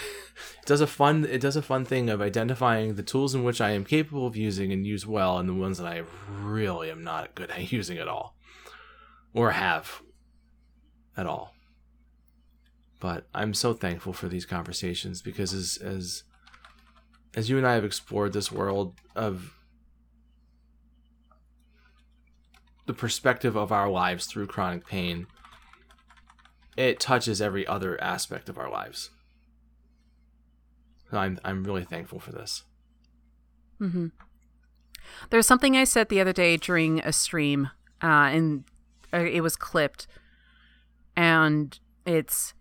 does a fun it does a fun thing of identifying the tools in which I am capable of using and use well and the ones that I really am not good at using at all or have at all. But I'm so thankful for these conversations because as as as you and I have explored this world of the perspective of our lives through chronic pain it touches every other aspect of our lives. I'm I'm really thankful for this. Mm-hmm. There's something I said the other day during a stream, uh, and uh, it was clipped, and it's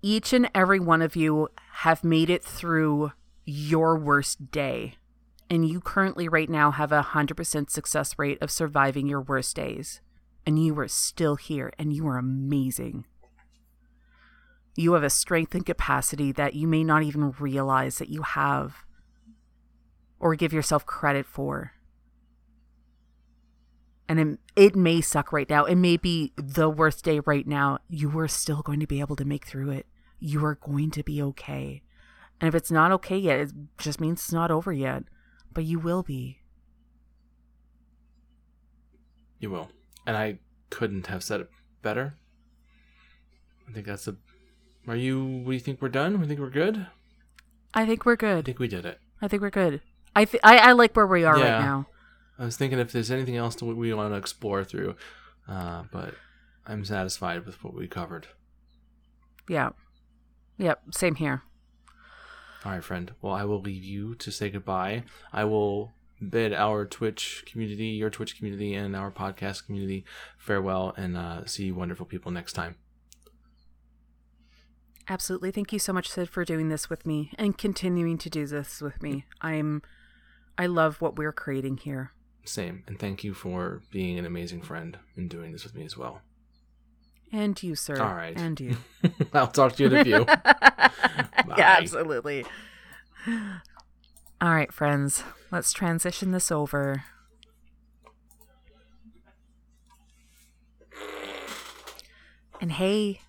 each and every one of you have made it through your worst day, and you currently right now have a hundred percent success rate of surviving your worst days, and you are still here, and you are amazing. You have a strength and capacity that you may not even realize that you have or give yourself credit for. And it, it may suck right now. It may be the worst day right now. You are still going to be able to make through it. You are going to be okay. And if it's not okay yet, it just means it's not over yet. But you will be. you will and I couldn't have said it better I think that's a are you you think we're done we think we're good I think we're good. I good. think we did it I think we're good. I th- I, I like where we are Yeah. right now. I was thinking if there's anything else that we want to explore through, uh, but I'm satisfied with what we covered. Yeah. Yep. Same here. All right, friend. Well, I will leave you to say goodbye. I will bid our Twitch community, your Twitch community, and our podcast community farewell and uh, see you wonderful people next time. Absolutely. Thank you so much, Cid, for doing this with me and continuing to do this with me. I'm I love what we're creating here. Same. And thank you for being an amazing friend and doing this with me as well. And you, sir. All right. And you. I'll talk to you in a few. yeah, absolutely. All right, friends. Let's transition this over. And hey,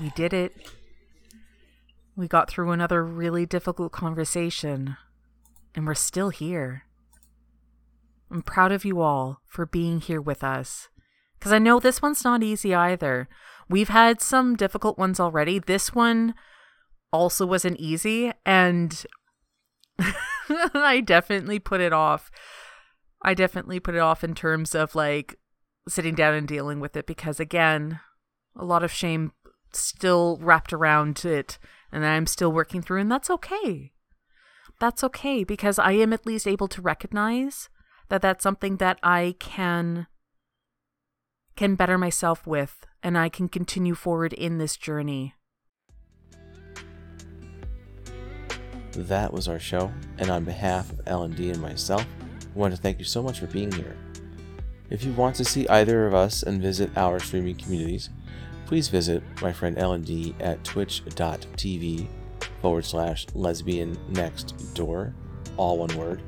we did it. We got through another really difficult conversation, and we're still here. I'm proud of you all for being here with us. Because I know this one's not easy either. We've had some difficult ones already. This one also wasn't easy, and I definitely put it off. I definitely put it off in terms of like sitting down and dealing with it because, again, a lot of shame still wrapped around it, and I'm still working through, and that's okay. That's okay because I am at least able to recognize that that's something that I can can better myself with and I can continue forward in this journey. That was our show, and on behalf of LND and myself, we want to thank you so much for being here. If you want to see either of us and visit our streaming communities, please visit my friend LND at twitch.tv forward slash lesbian next door, all one word,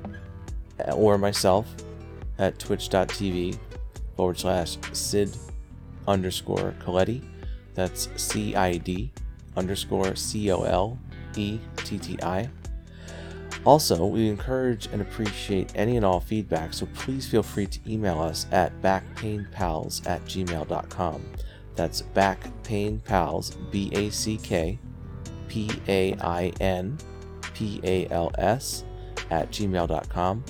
or myself at twitch.tv forward slash cid underscore Coletti. That's C I D underscore C O L E T T I. Also, we encourage and appreciate any and all feedback, so please feel free to email us at backpainpals at gmail.com. That's Back Pain Pals, B A C K P A I N P A L S, at gmail.com.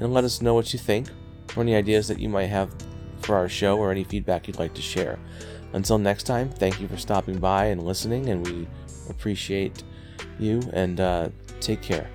And let us know what you think, or any ideas that you might have for our show, or any feedback you'd like to share. Until next time, thank you for stopping by and listening, and we appreciate you, and uh, take care.